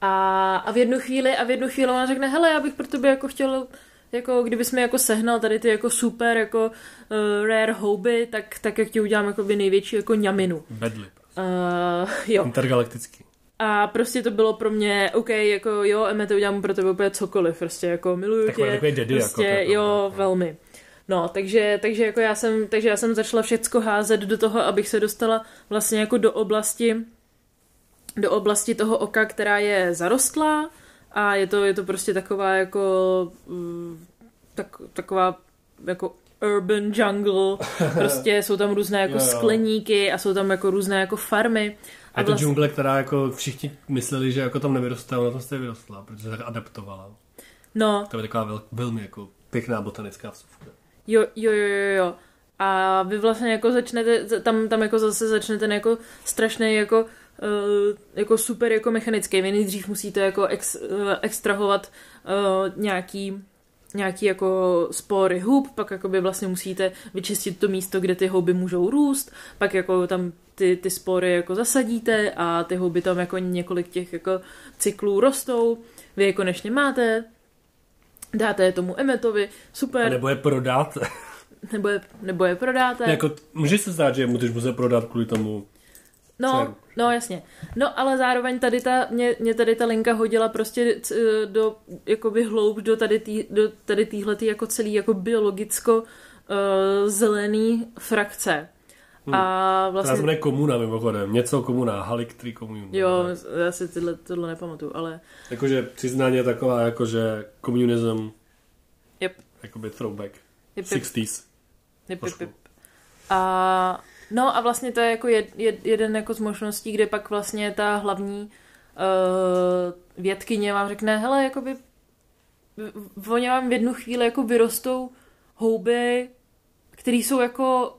A, a v jednu chvíli, a v jednu chvíli on řekne, hele, já bych pro tebe jako chtěl jako kdybys mi jako sehnal tady ty jako super jako uh, rare houby, tak, tak jak ti udělám jako by největší jako ňaminu. Bedly. Uh, jo. Intergalaktický. A prostě to bylo pro mě, OK, jako jo, Eme, to udělám pro tebe úplně cokoliv, prostě jako miluju Takový, tě. Takový daddy prostě, jako, jo, no. velmi. No, takže, takže jako já jsem, takže já jsem začala všecko házet do toho, abych se dostala vlastně jako do oblasti, do oblasti toho oka, která je zarostlá, a je to, je to prostě taková jako mm, tak, taková jako urban jungle, *laughs* prostě jsou tam různé jako jo, jo. skleníky a jsou tam jako různé jako farmy. A, a je to vlastně... džungle, která jako všichni mysleli, že jako tam nevyrostla, ona tam jste vyrostla, protože se tak adaptovala. No. To je taková vel, velmi jako pěkná botanická vsuvka. Jo, jo, jo, jo, jo. A vy vlastně jako začnete, tam, tam jako zase začnete jako strašný jako jako super jako mechanický. Vy nejdřív musíte jako ex, uh, extrahovat uh, nějaký nějaký jako spory hub, pak jakoby vlastně musíte vyčistit to místo, kde ty houby můžou růst, pak jako tam ty, ty spory jako zasadíte a ty houby tam jako několik těch jako cyklů rostou, vy je konečně máte, dáte je tomu emetovi, super. A nebo je prodáte. nebo je, nebo je prodáte. Jako, může se zdát, že mu můžeš muset prodat kvůli tomu No, no jasně. No ale zároveň tady ta, mě, mě tady ta linka hodila prostě do, jakoby hloub do tady, tý, do tady týhletý jako celý jako biologicko uh, zelený frakce. Hmm. A vlastně... To komuna mimochodem, něco komuna, Haliktry komun. Jo, já si tyhle, tohle nepamatuju, ale... Jakože přiznání taková, jakože komunism, yep. jakoby throwback, yep, 60s. Yep, yep, yep. A No a vlastně to je jako jed, jed, jeden jako z možností, kde pak vlastně ta hlavní uh, vědkyně vám řekne, hele, jakoby oni vám v jednu chvíli jako vyrostou houby, které jsou jako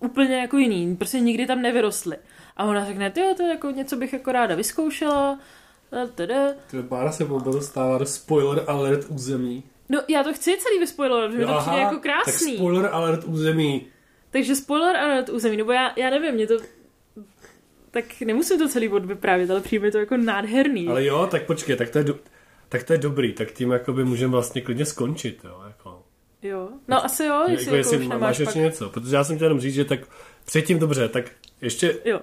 úplně jako jiný, prostě nikdy tam nevyrostly. A ona řekne, ty to je jako něco bych jako ráda vyzkoušela, teda. Ty pára se vůbec dostává do spoiler alert území. No já to chci celý vyspoilovat, že to přijde jako krásný. Tak spoiler alert území. Takže spoiler alert území, nebo já, já nevím, mě to tak nemusím to celý bod vyprávět, ale přijde to jako nádherný. Ale jo, tak počkej, tak to je, do, tak to je dobrý, tak tím jakoby můžeme vlastně klidně skončit, jo, jako. Jo, no asi jo, jestli, jako, jestli jako máš ještě pak... něco, protože já jsem chtěl jenom říct, že tak předtím dobře, tak ještě jo.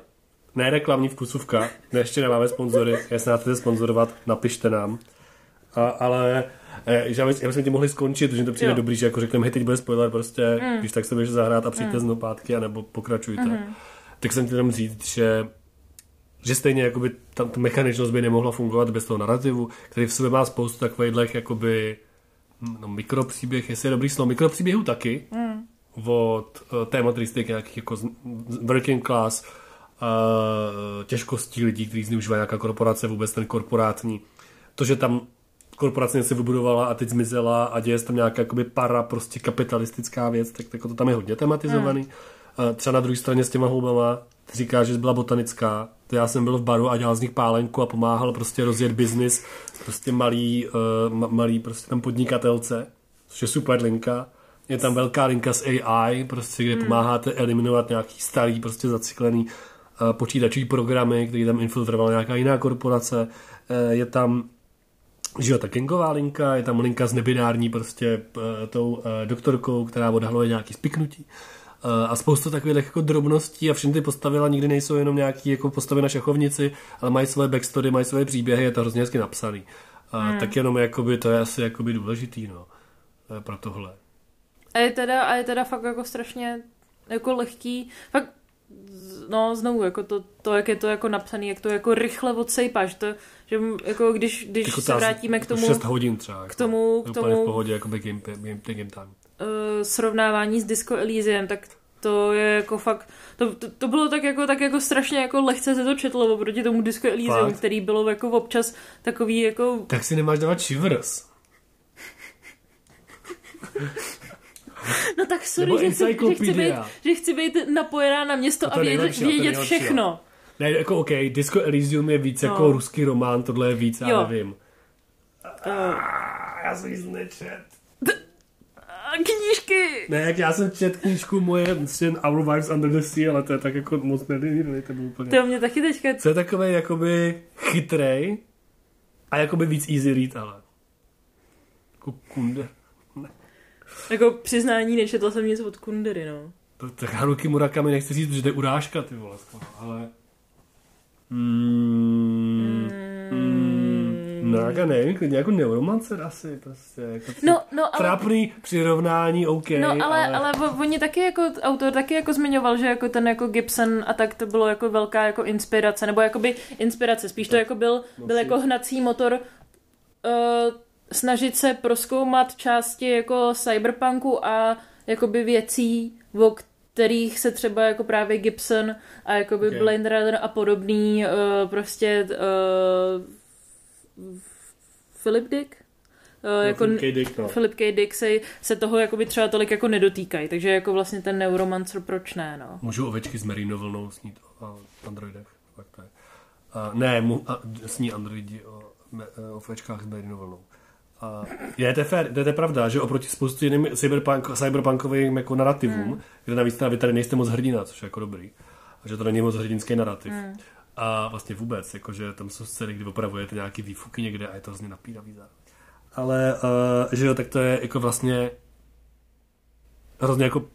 ne reklamní vkusovka, ne, ještě nemáme sponzory, jestli nás chcete sponzorovat, napište nám. A, ale že já myslím, že ti mohli skončit, že to přijde jo. dobrý, že jako řekneme, hej, teď bude spoiler, prostě, mm. když tak se běž zahrát a přijďte mm. znovu pátky, anebo pokračujte. Mm. Tak jsem chtěl říct, že že stejně jakoby ta, ta mechaničnost by nemohla fungovat bez toho narrativu, který v sobě má spoustu takových jakoby no, mikropříběh, jestli je dobrý slovo, mikropříběhů taky, mm. od uh, tématistiky nějakých jako working class, uh, těžkostí lidí, kteří zneužívají nějaká korporace, vůbec ten korporátní. To, že tam korporace se vybudovala a teď zmizela a děje se tam nějaká jakoby para prostě kapitalistická věc, tak, tak to tam je hodně tematizovaný. Hmm. Třeba na druhé straně s těma houbama říká, že byla botanická, to já jsem byl v baru a dělal z nich pálenku a pomáhal prostě rozjet biznis prostě malý, uh, malý prostě tam podnikatelce, což je super linka. Je tam velká linka s AI, prostě, kde hmm. pomáháte eliminovat nějaký starý, prostě zacyklený uh, počítačový programy, který tam infiltrovala nějaká jiná korporace. Uh, je tam že jo, ta Kengová linka, je tam linka s nebinární prostě uh, tou uh, doktorkou, která odhaluje nějaký spiknutí. Uh, a spoustu takových jako drobností a všechny ty postavy ale nikdy nejsou jenom nějaký jako postavy na šachovnici, ale mají svoje backstory, mají svoje příběhy, je to hrozně hezky napsaný. Uh, hmm. Tak jenom jakoby, to je asi jakoby důležitý, no, pro tohle. A je teda, a je teda fakt jako strašně jako lehký, fakt no znovu, jako to, to, jak je to jako napsaný, jak to jako rychle odsejpáš, to, že jako když, když jako se vrátíme k tomu... 6 hodin třeba. K tomu, jako, k tomu v pohodě, jako by game, game, game time. Uh, srovnávání s Disco Elysium, tak to je jako fakt, to, to, to bylo tak jako, tak jako strašně jako lehce se to četlo oproti tomu Disco Elysium, fakt? který bylo jako občas takový jako... Tak si nemáš dávat shivers. *laughs* No tak sorry, že, chci, že, chci být, že chci být napojená na město a vědět, vědět všechno. Ne, jako OK, Disco Elysium je víc no. jako ruský román, tohle je víc, já nevím. Uh. Já jsem nic nečet. Knížky! Ne, jak já jsem čet knížku moje Sin Our Wives Under the Sea, ale to je tak jako moc nedivný, to bylo úplně. To mě taky teďka... Co je takový jakoby chytrej a jakoby víc easy read, ale. Jako kunde. Jako přiznání, nečetla jsem nic od Kundery, no. To, tak Haruki Murakami nechci říct, že to je urážka, ty vole, ale... Mm, mm, no, já nevím, klidně jako neuromancer asi, prostě, jako no, no, ale, trápný přirovnání, OK. No, ale, ale, ale oni taky jako, autor taky jako zmiňoval, že jako ten jako Gibson a tak to bylo jako velká jako inspirace, nebo jakoby inspirace, spíš to jako byl, byl jako hnací motor uh, snažit se proskoumat části jako cyberpunku a jakoby věcí, o kterých se třeba jako právě Gibson a jakoby okay. Blade Runner a podobný uh, prostě uh, Philip Dick? Uh, no, jako Philip K. Dick, no. Philip K. Dick se, se toho jakoby třeba tolik jako nedotýkají, takže jako vlastně ten neuromancer proč ne, no. Můžu ovečky s merino vlnou snít o androidech, tak to je. Uh, ne, mu, a, sní androidi o, o fečkách s Berinou vlnou. A je to fér, to je pravda, že oproti spoustu jiným cyberpunk, cyberpunkovým jako narrativům, mm. kde navíc vy tady nejste moc hrdina, což je jako dobrý, a že to není moc hrdinský narrativ. Mm. A vlastně vůbec, jakože tam jsou scény, kdy opravujete nějaký výfuky někde a je to hrozně napínavý zároveň. Ale, uh, že jo, tak to je jako vlastně hrozně jako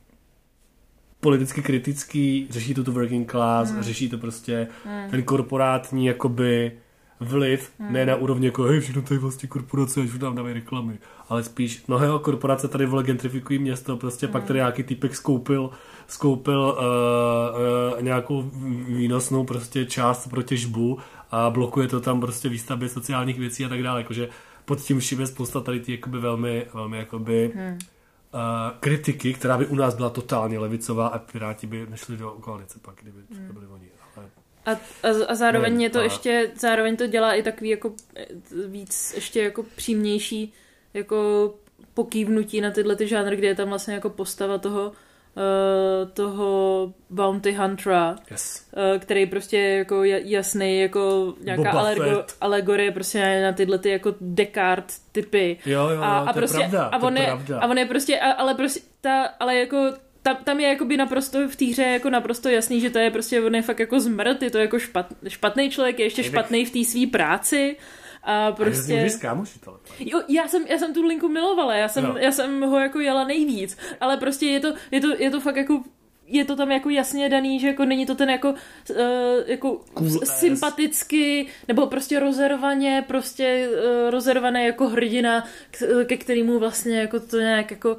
politicky kritický, řeší to tu working class, mm. řeší to prostě mm. ten korporátní jakoby vliv, hmm. ne na úrovni jako hej, všechno je vlastně korporace, až nám dávají reklamy, ale spíš mnohé korporace tady vole gentrifikují město, prostě hmm. pak tady nějaký typek skoupil, skoupil uh, uh, nějakou výnosnou prostě část pro těžbu a blokuje to tam prostě výstavbě sociálních věcí a tak dále, jakože pod tím vším je spousta tady ty jakoby velmi, velmi jakoby hmm. uh, kritiky, která by u nás byla totálně levicová a Piráti by nešli do koalice pak, kdyby hmm. to byli oni. A, a, a zároveň je to a... ještě, zároveň to dělá i takový jako eh, víc ještě jako přímější jako pokývnutí na tyhle ty žánry, kde je tam vlastně jako postava toho uh, toho Bounty Huntera, yes. uh, který prostě je jako jasný, jako nějaká alergo, alegorie prostě na tyhle ty jako Descartes typy. Jo, jo, a, a to prostě, je pravda, a on je, pravda. A on je prostě, a, ale prostě ta, ale jako tam, tam je jakoby naprosto v té hře jako naprosto jasný, že to je prostě, on je fakt jako zmrt, je to jako špat, špatný člověk, je ještě špatný v té své práci. A prostě... A kámoši, jo, já jsem, já jsem tu linku milovala, já jsem, no. já jsem ho jako jela nejvíc, ale prostě je to, je to, je to fakt jako je to tam jako jasně daný, že jako není to ten jako, uh, jako cool sympaticky, nebo prostě rozervaně, prostě uh, rozervané jako hrdina, ke kterému vlastně jako to nějak jako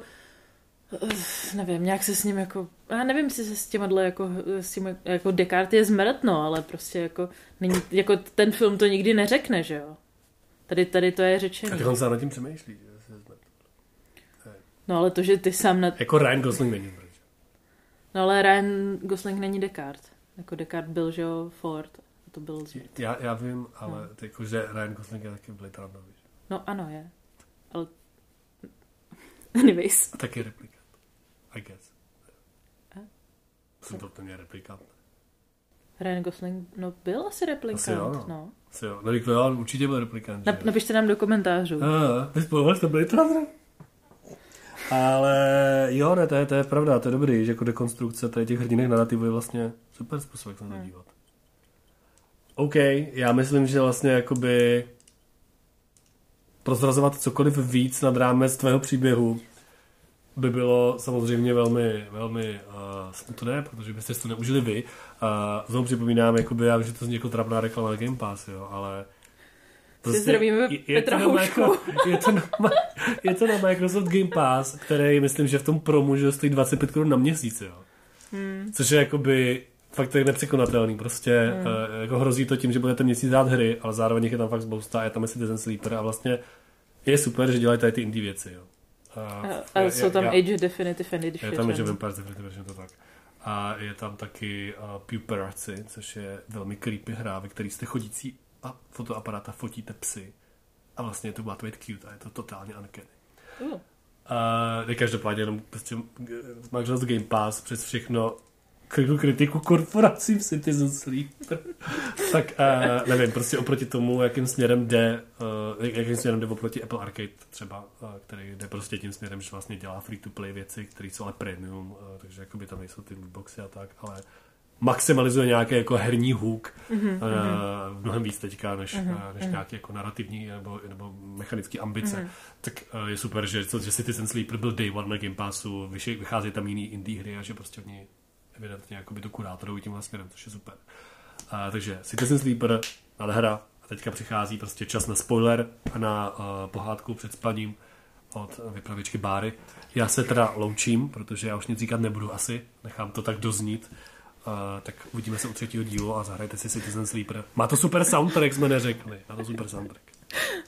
nevím, nějak se s ním jako, já nevím, jestli se s těma jako, s tím, jako Descartes je zmrt, ale prostě jako, není, jako ten film to nikdy neřekne, že jo. Tady, tady to je řečeno. A ty on sám nad tím přemýšlí, že se zmrt. No ale to, že ty sám nad... Jako Ryan Gosling není zmrt. No ale Ryan Gosling není Descartes. Jako Descartes byl, že jo, Ford. A to byl zmrt. Já, já vím, ale no. jako, že Ryan Gosling je taky Blade No ano, je. Ale... *laughs* Anyways. A taky replik. I guess. A? Jsem to mě replikant. Ryan Gosling, no byl asi replikant, asi jo, no. no. Asi jo, no jo, určitě byl replikant. Nap, napište nám do komentářů. A, vy spojovali jste byli Ale jo, ne, to je, to je pravda, to je dobrý, že jako dekonstrukce tady těch hrdinek narrativů je vlastně super způsob, jak se na to hmm. dívat. OK, já myslím, že vlastně jakoby prozrazovat cokoliv víc nad rámec tvého příběhu by bylo samozřejmě velmi, velmi uh, smutné, protože byste si to neužili vy. A uh, znovu připomínám, jakoby, já vím, že to zní jako trapná reklama na Game Pass, jo, ale Prostě zdravíme je, je, to na Micro, je, to na, je to na Microsoft Game Pass, který myslím, že v tom promu že stojí 25 korun na měsíc, jo. Hmm. Což je jakoby fakt tak nepřekonatelný. Prostě hmm. uh, jako hrozí to tím, že budete měsíc dát hry, ale zároveň je tam fakt spousta, je tam Citizen Sleeper a vlastně je super, že dělají tady ty indie věci, jo. A, a je, jsou tam já, Age Definitive Edition. Je tam Age of Empires Definitive Edition, to tak. A je tam taky uh, Puperazzi, což je velmi creepy hra, ve který jste chodící a fotoaparát a fotíte psy. A vlastně to má to být cute a je to totálně uncanny. Uh. A každopádně jenom prostě Microsoft Game Pass přes všechno kritiku korporacím Citizen Sleeper. *laughs* tak uh, nevím, prostě oproti tomu, jakým směrem jde, uh, jakým směrem jde oproti Apple Arcade třeba, uh, který jde prostě tím směrem, že vlastně dělá free-to-play věci, které jsou ale premium, uh, takže jakoby tam nejsou ty lootboxy a tak, ale maximalizuje nějaký jako herní hook mm-hmm, uh, mnohem víc teďka, než, mm-hmm, než nějaký jako narrativní nebo, nebo mechanický ambice. Mm-hmm. Tak uh, je super, že, že Citizen Sleeper byl day one na Game Passu, vychází tam jiný indie hry a že prostě oni evidentně jakoby to kurátorují tím směrem, což je super. A, takže Citizen Sleeper, hra, a teďka přichází prostě čas na spoiler a na uh, pohádku před spaním od vypravěčky Báry. Já se teda loučím, protože já už nic říkat nebudu asi, nechám to tak doznít. Uh, tak uvidíme se u třetího dílu a zahrajte si Citizen Sleeper. Má to super soundtrack, jsme neřekli. Má to super soundtrack.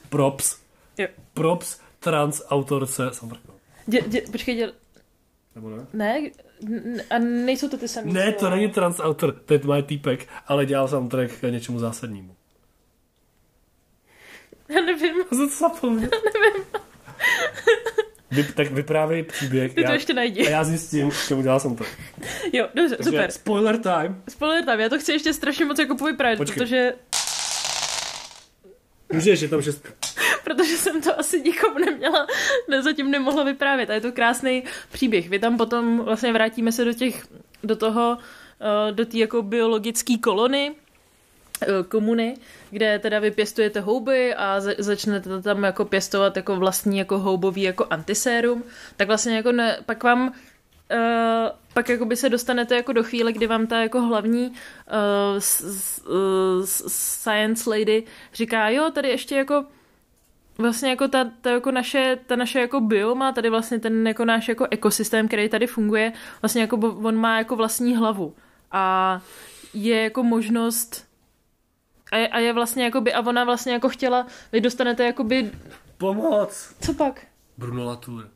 Props. Jo. Props trans autorce soundtrack. Dě, dě, počkej, dě... Nebo ne? Ne, a nejsou to ty samé Ne, to není transautor, to je můj týpek, ale dělal soundtrack k něčemu zásadnímu. Já nevím. Co to zapomněl? nevím. Vy, tak vyprávěj příběh. Ty to já, ještě najdi. A já zjistím, k čemu dělal soundtrack. Jo, dobře, Takže super. Spoiler time. Spoiler time, já to chci ještě strašně moc jako povyprávět, protože Můžeš, je tam šestka. Protože jsem to asi nikomu neměla, ne, zatím nemohla vyprávět. A je to krásný příběh. Vy tam potom vlastně vrátíme se do těch, do toho, eh, do té jako biologické kolony, eh, komuny, kde teda vy pěstujete houby a za- začnete tam jako pěstovat jako vlastní jako houbový jako antisérum, tak vlastně jako ne, pak vám Uh, pak jako by se dostanete jako do chvíle, kdy vám ta jako hlavní uh, s, s, uh, science lady říká, jo, tady ještě jako vlastně jako ta, ta, jako naše, ta naše jako bioma, tady vlastně ten jako náš jako ekosystém, který tady funguje, vlastně jako on má jako vlastní hlavu a je jako možnost a je, a je vlastně jakoby, a ona vlastně jako chtěla, vy dostanete jakoby, Pomoc! co pak? Bruno Latour.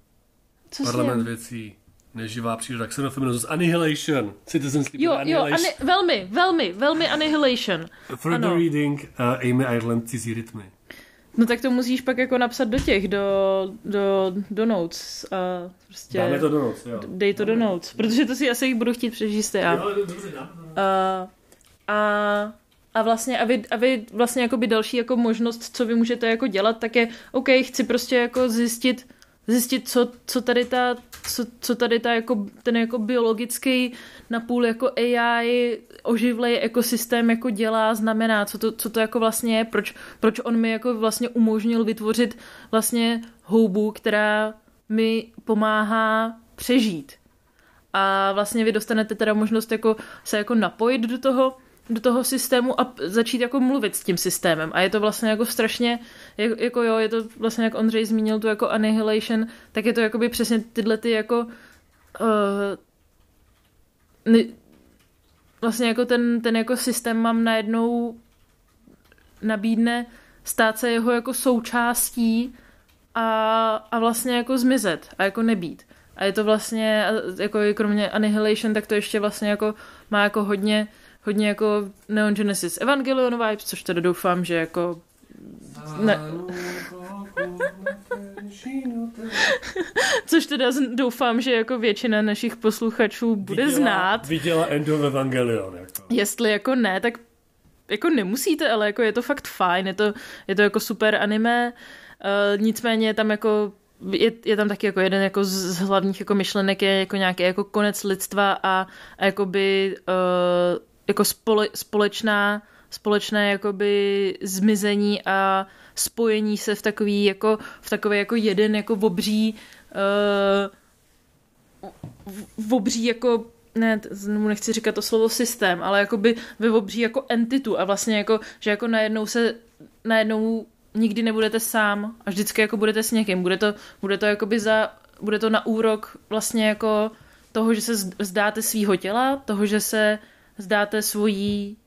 Co s Parlament věcí. Neživá příroda. Xenofeminismus. Annihilation. Citizen Sleep. Jo, jo, Annihilation. ani, velmi, velmi, velmi Annihilation. Further ano. reading uh, Amy Ireland cizí rytmy. No tak to musíš pak jako napsat do těch, do, do, do notes a prostě Dáme to do noc, jo. dej to do notes, protože to si asi budu chtít přečíst já. Jo, dáme. A, a, a vlastně, a vy, a vy vlastně jakoby další jako možnost, co vy můžete jako dělat, tak je, OK, chci prostě jako zjistit, zjistit, co, co tady ta, co, co tady ta jako, ten jako biologický napůl jako AI oživlej ekosystém jako dělá, znamená, co to, co to jako vlastně je, proč, proč on mi jako vlastně umožnil vytvořit vlastně houbu, která mi pomáhá přežít. A vlastně vy dostanete teda možnost jako se jako napojit do toho, do toho systému a začít jako mluvit s tím systémem. A je to vlastně jako strašně, jako, jo, je to vlastně, jak Ondřej zmínil tu jako annihilation, tak je to jakoby přesně tyhle ty jako uh, ne, vlastně jako ten, ten jako systém mám najednou nabídne stát se jeho jako součástí a, a vlastně jako zmizet a jako nebýt. A je to vlastně, jako kromě Annihilation, tak to ještě vlastně jako má jako hodně, hodně jako Neon Genesis Evangelion vibes, což teda doufám, že jako Ne. *laughs* Což teda doufám, že jako většina našich posluchačů bude Viděla- znát. Viděla End of Evangelion. Jako. Jestli jako ne, tak jako nemusíte, ale jako je to fakt fajn, je to, je to jako super anime, uh, nicméně je tam jako je, je tam taky jako jeden jako z, z hlavních jako myšlenek je jako nějaký jako konec lidstva a, a jakoby uh, jako spole, společná společné jakoby zmizení a spojení se v takový jako v takový jako jeden jako obří uh, v obří jako ne, nechci říkat to slovo systém, ale jakoby ve obří jako entitu a vlastně jako, že jako najednou se, najednou nikdy nebudete sám a vždycky jako budete s někým. Bude to, bude to jakoby za, bude to na úrok vlastně jako toho, že se z- vzdáte svýho těla, toho, že se vzdáte svojí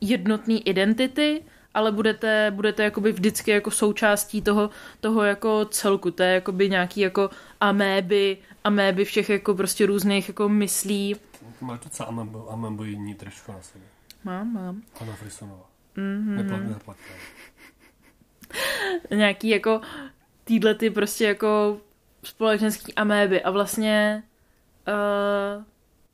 jednotný identity, ale budete, budete jakoby vždycky jako součástí toho, toho jako celku, to je jakoby nějaký jako améby, améby všech jako prostě různých jako myslí. Máš docela amambo, amamboidní trošku na sobě. Mám, mám. Hanna Frisonová. Mm-hmm. Neplatně. *laughs* Nějaký jako týhle ty prostě jako společenský améby a vlastně uh,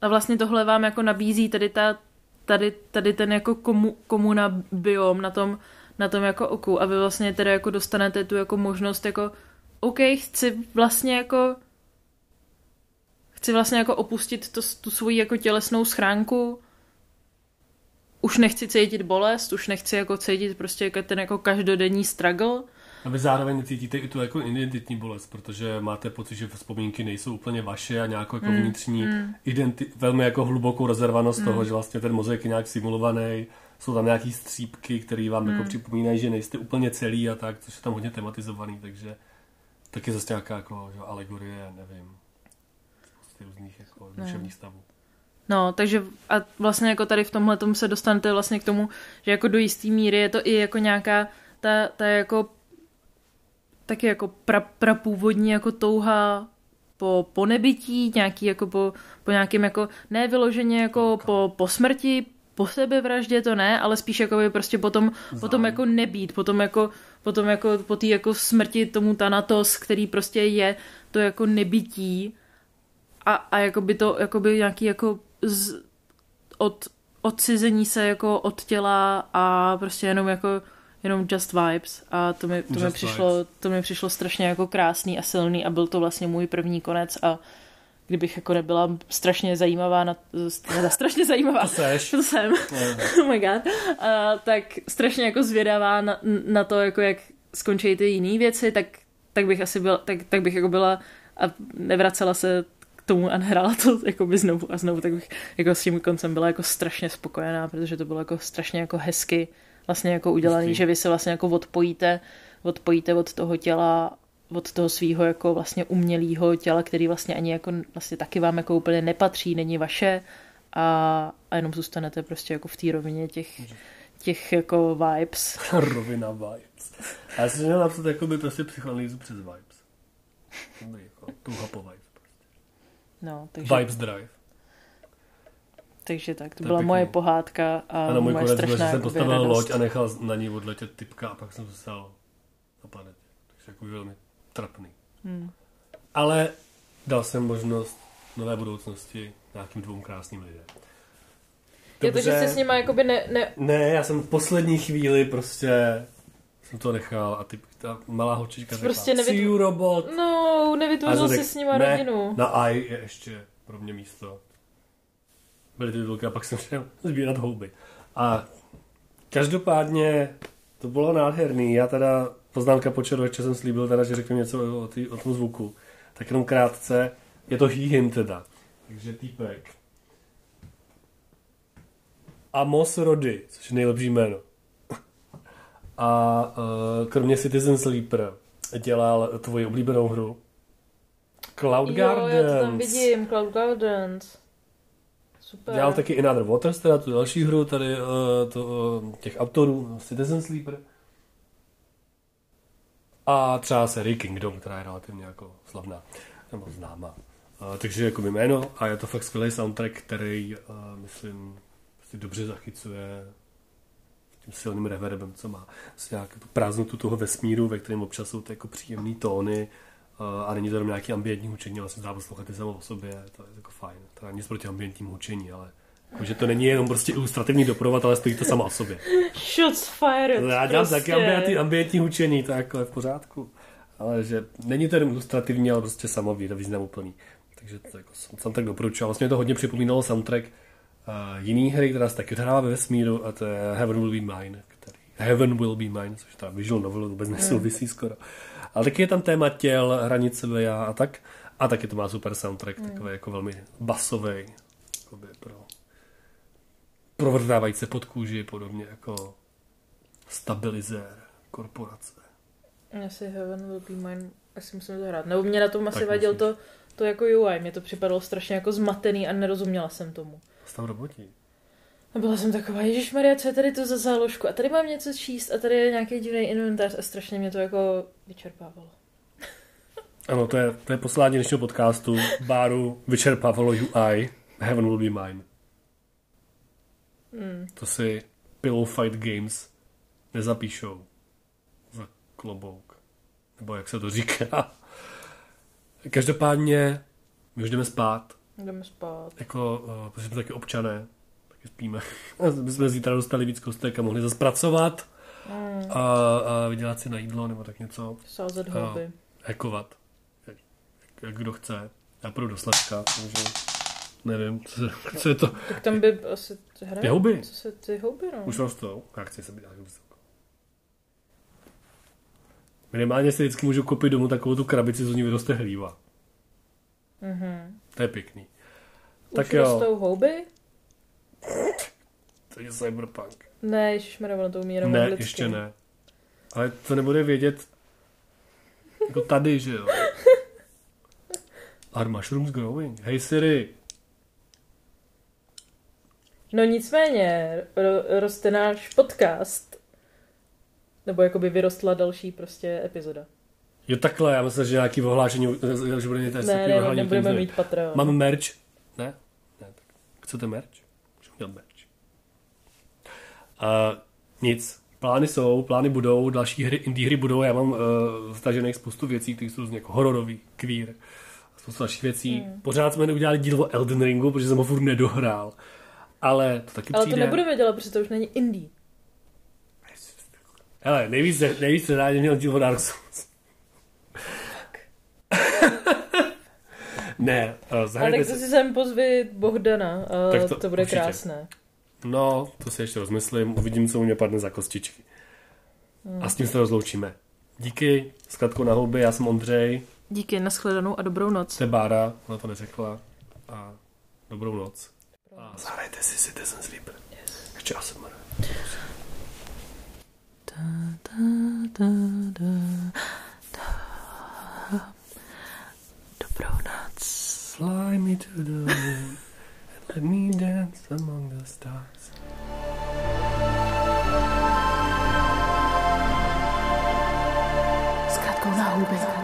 a vlastně tohle vám jako nabízí tady ta tady, tady ten jako komu, komuna biom na tom, na tom jako oku. A vy vlastně teda jako dostanete tu jako možnost jako OK, chci vlastně jako chci vlastně jako opustit to, tu svoji jako tělesnou schránku. Už nechci cítit bolest, už nechci jako cítit prostě ten jako každodenní struggle, A vy zároveň necítíte i tu jako identitní bolest, protože máte pocit, že vzpomínky nejsou úplně vaše a nějakou jako Mm, vnitřní mm. identi- velmi jako hlubokou rezervanost Mm. toho, že vlastně ten mozek je nějak simulovaný, jsou tam nějaký střípky, které vám jako Mm. připomínají, že nejste úplně celý a tak, což je tam hodně tematizovaný, takže taky zase nějaká jako že, alegorie, nevím, spousty různých jako duševních stavů. No, takže a vlastně jako tady v tomhle tomu se dostanete vlastně k tomu, že jako do jistý míry je to i jako nějaká ta, ta jako taky jako pra, prapůvodní jako touha po, po nebytí, nějaký jako po, po nějakým jako ne vyloženě jako po, po smrti, po sebevraždě to ne, ale spíš jako by prostě potom, potom jako nebýt, potom jako, potom jako po té jako smrti tomu Thanatos, který prostě je to jako nebytí a, a jako by to jako by nějaký jako z, od odcizení se jako od těla a prostě jenom jako jenom Just Vibes a to mi, to mi, přišlo, to mi přišlo strašně jako krásný a silný a byl to vlastně můj první konec a kdybych jako nebyla strašně zajímavá, na, teda *laughs* strašně zajímavá, To seš. to jsem, *laughs* oh my god, a, tak strašně jako zvědavá na, na to, jako jak skončí ty jiné věci, tak, tak bych asi byla, tak, tak bych jako byla a nevracela se k tomu a nehrála to *laughs* jako by znovu a znovu, tak bych jako s tím koncem byla jako strašně spokojená, protože to bylo jako strašně jako hezky vlastně jako udělaný, Hezký. že vy se vlastně jako odpojíte, odpojíte od toho těla od toho svého jako vlastně umělého těla, který vlastně ani jako vlastně taky vám jako úplně nepatří, není vaše a, a jenom zůstanete prostě jako v té rovině těch, těch jako vibes. *laughs* Rovina vibes. A já jsem měl napsat jako by prostě psychoanalýzu přes vibes. Jako touha po vibes. No, takže, Vibes drive. Takže tak, to To byla pěkný. moje pohádka a Ano, můj moje konec byl, že strašná jsem postavil radost. loď a nechal na ní odletět typka a pak jsem zůstal na planetě. Takže jako velmi trapný. Hmm. Ale dal jsem možnost nové budoucnosti nějakým dvou krásným lidem. Je to, že jsi s nima jakoby ne, ne, Ne, já jsem v poslední chvíli prostě jsem to nechal a ty, ta malá holčička řekla, Prostě nevytvo- see you robot. no, nevytvořil jsem jsi s nima ne, rodinu. Na I je ještě pro mě místo. Byly ty titulky a pak jsem šel sbírat houby. A každopádně to bylo nádherný. Já teda poznámka po červeče jsem slíbil teda, že řeknu něco o, tý, o tom zvuku. Tak jenom krátce. Je to he, him teda. Takže týpek. Amos Rody, což je nejlepší jméno. A uh, kromě Citizen Sleeper dělal tvoji oblíbenou hru. Cloud Jo, já to tam Gardens. vidím, Cloud Gardens. Super. Dělal taky Another Waters, teda tu další hru tady uh, to, uh, těch autorů Citizen Sleeper. A třeba série Kingdom, která je relativně jako slavná, nebo známá. Uh, takže jako jméno a je to fakt skvělý soundtrack, který, uh, myslím, si dobře zachycuje tím silným reverbem, co má. Vlastně nějak tu prázdnotu toho vesmíru, ve kterém občas jsou ty jako příjemné tóny a není to jenom nějaký ambientní hučení, ale se dá poslouchat i samo o sobě, to je jako fajn. Teda nic proti ambientnímu hučení, ale jako, že to není jenom prostě ilustrativní doprovod, ale stojí to samo o sobě. Shots fired. Já dělám prostě. taky ambientní, ambientní hučení, to je jako v pořádku. Ale že není to jenom ilustrativní, ale prostě samo význam úplný. Takže to jako jsem, jsem tak doporučoval. Vlastně mě to hodně připomínalo soundtrack uh, jiný hry, která se taky odhrává ve vesmíru a to je Heaven Will Be Mine, který Heaven Will Be Mine, což ta visual novel vůbec nesouvisí skoro. Ale taky je tam téma těl, hranice já a tak. A taky to má super soundtrack, takový jako velmi basový, pro provrtávající se pod kůži, podobně jako stabilizér korporace. Asi Heaven Will Be Mine, asi musím to hrát. Nebo mě na tom asi vadil to, to jako UI, mě to připadalo strašně jako zmatený a nerozuměla jsem tomu. Stav robotí. A byla jsem taková, Ježíš Maria, co je tady to za záložku? A tady mám něco číst a tady je nějaký divný inventář a strašně mě to jako vyčerpávalo. *laughs* Ano, to je, to je poslání dnešního podcastu. Báru vyčerpávalo UI. Heaven will be mine. Mm. To si Pillow Fight Games nezapíšou za klobouk. Nebo jak se to říká. Každopádně my už jdeme spát. Jdeme spát. Jako, uh, protože jsme taky občané. Spíme. *laughs* My jsme zítra dostali víc kostek a mohli zase pracovat Mm. a, a vydělat si na jídlo nebo tak něco. Sázet houby. hackovat. Jak, jak kdo chce. Já půjdu do Slavka, takže nevím, co, *laughs* co je to. Tak tam by asi ty hry. Ty houby? Co se ty houby, no. Už rostou. Já chci se být tak vysoko. Minimálně si vždycky můžu koupit domů takovou tu krabici, co z ní vyroste hlíva. Mhm. To je pěkný. Už Tak jo. rostou houby? To je cyberpunk. Ne, ježišmarja, ono to umí jenom Ne, anglicky. ještě ne. Ale to nebude vědět jako tady, že jo. Are mushrooms growing? Hej Siri, No nicméně, ro- roste náš podcast. Nebo jakoby vyrostla další prostě epizoda. Jo takhle, já myslím, že nějaký ohlášení, že bude něco Ne, ne, nebudeme mít Patreon. Máme merch? Ne? Ne, tak chcete merch? Udělat merch. Uh, nic. Plány jsou, plány budou, další hry, indie hry budou, já mám uh, stažených spoustu věcí, které jsou různě jako hororový, queer, spoustu dalších věcí. Hmm. Pořád jsme neudělali díl o Elden Ringu, protože jsem ho furt nedohrál. Ale to taky Ale přijde. to nebudeme dělat, protože to už není indie. Hele, nejvíc, nejvíc rádi měl díl Dark Souls. Ne, uh, Ale zahrajte tak to si... sem pozvi Bohdana, uh, Tak to, to bude určitě. krásné. No, to si ještě rozmyslím, uvidím, co u mě padne za kostičky. A s tím se rozloučíme. Díky, skladku na houby, já jsem Ondřej, Díky, nashledanou a dobrou noc. jste Bára, ona to neřekla. A dobrou noc. A zahrajte si Citizen Sleeper. Yes. Ještě ASMR. Dobrou noc. Fly me to the moon and let me dance among the stars. It's got to go now, baby.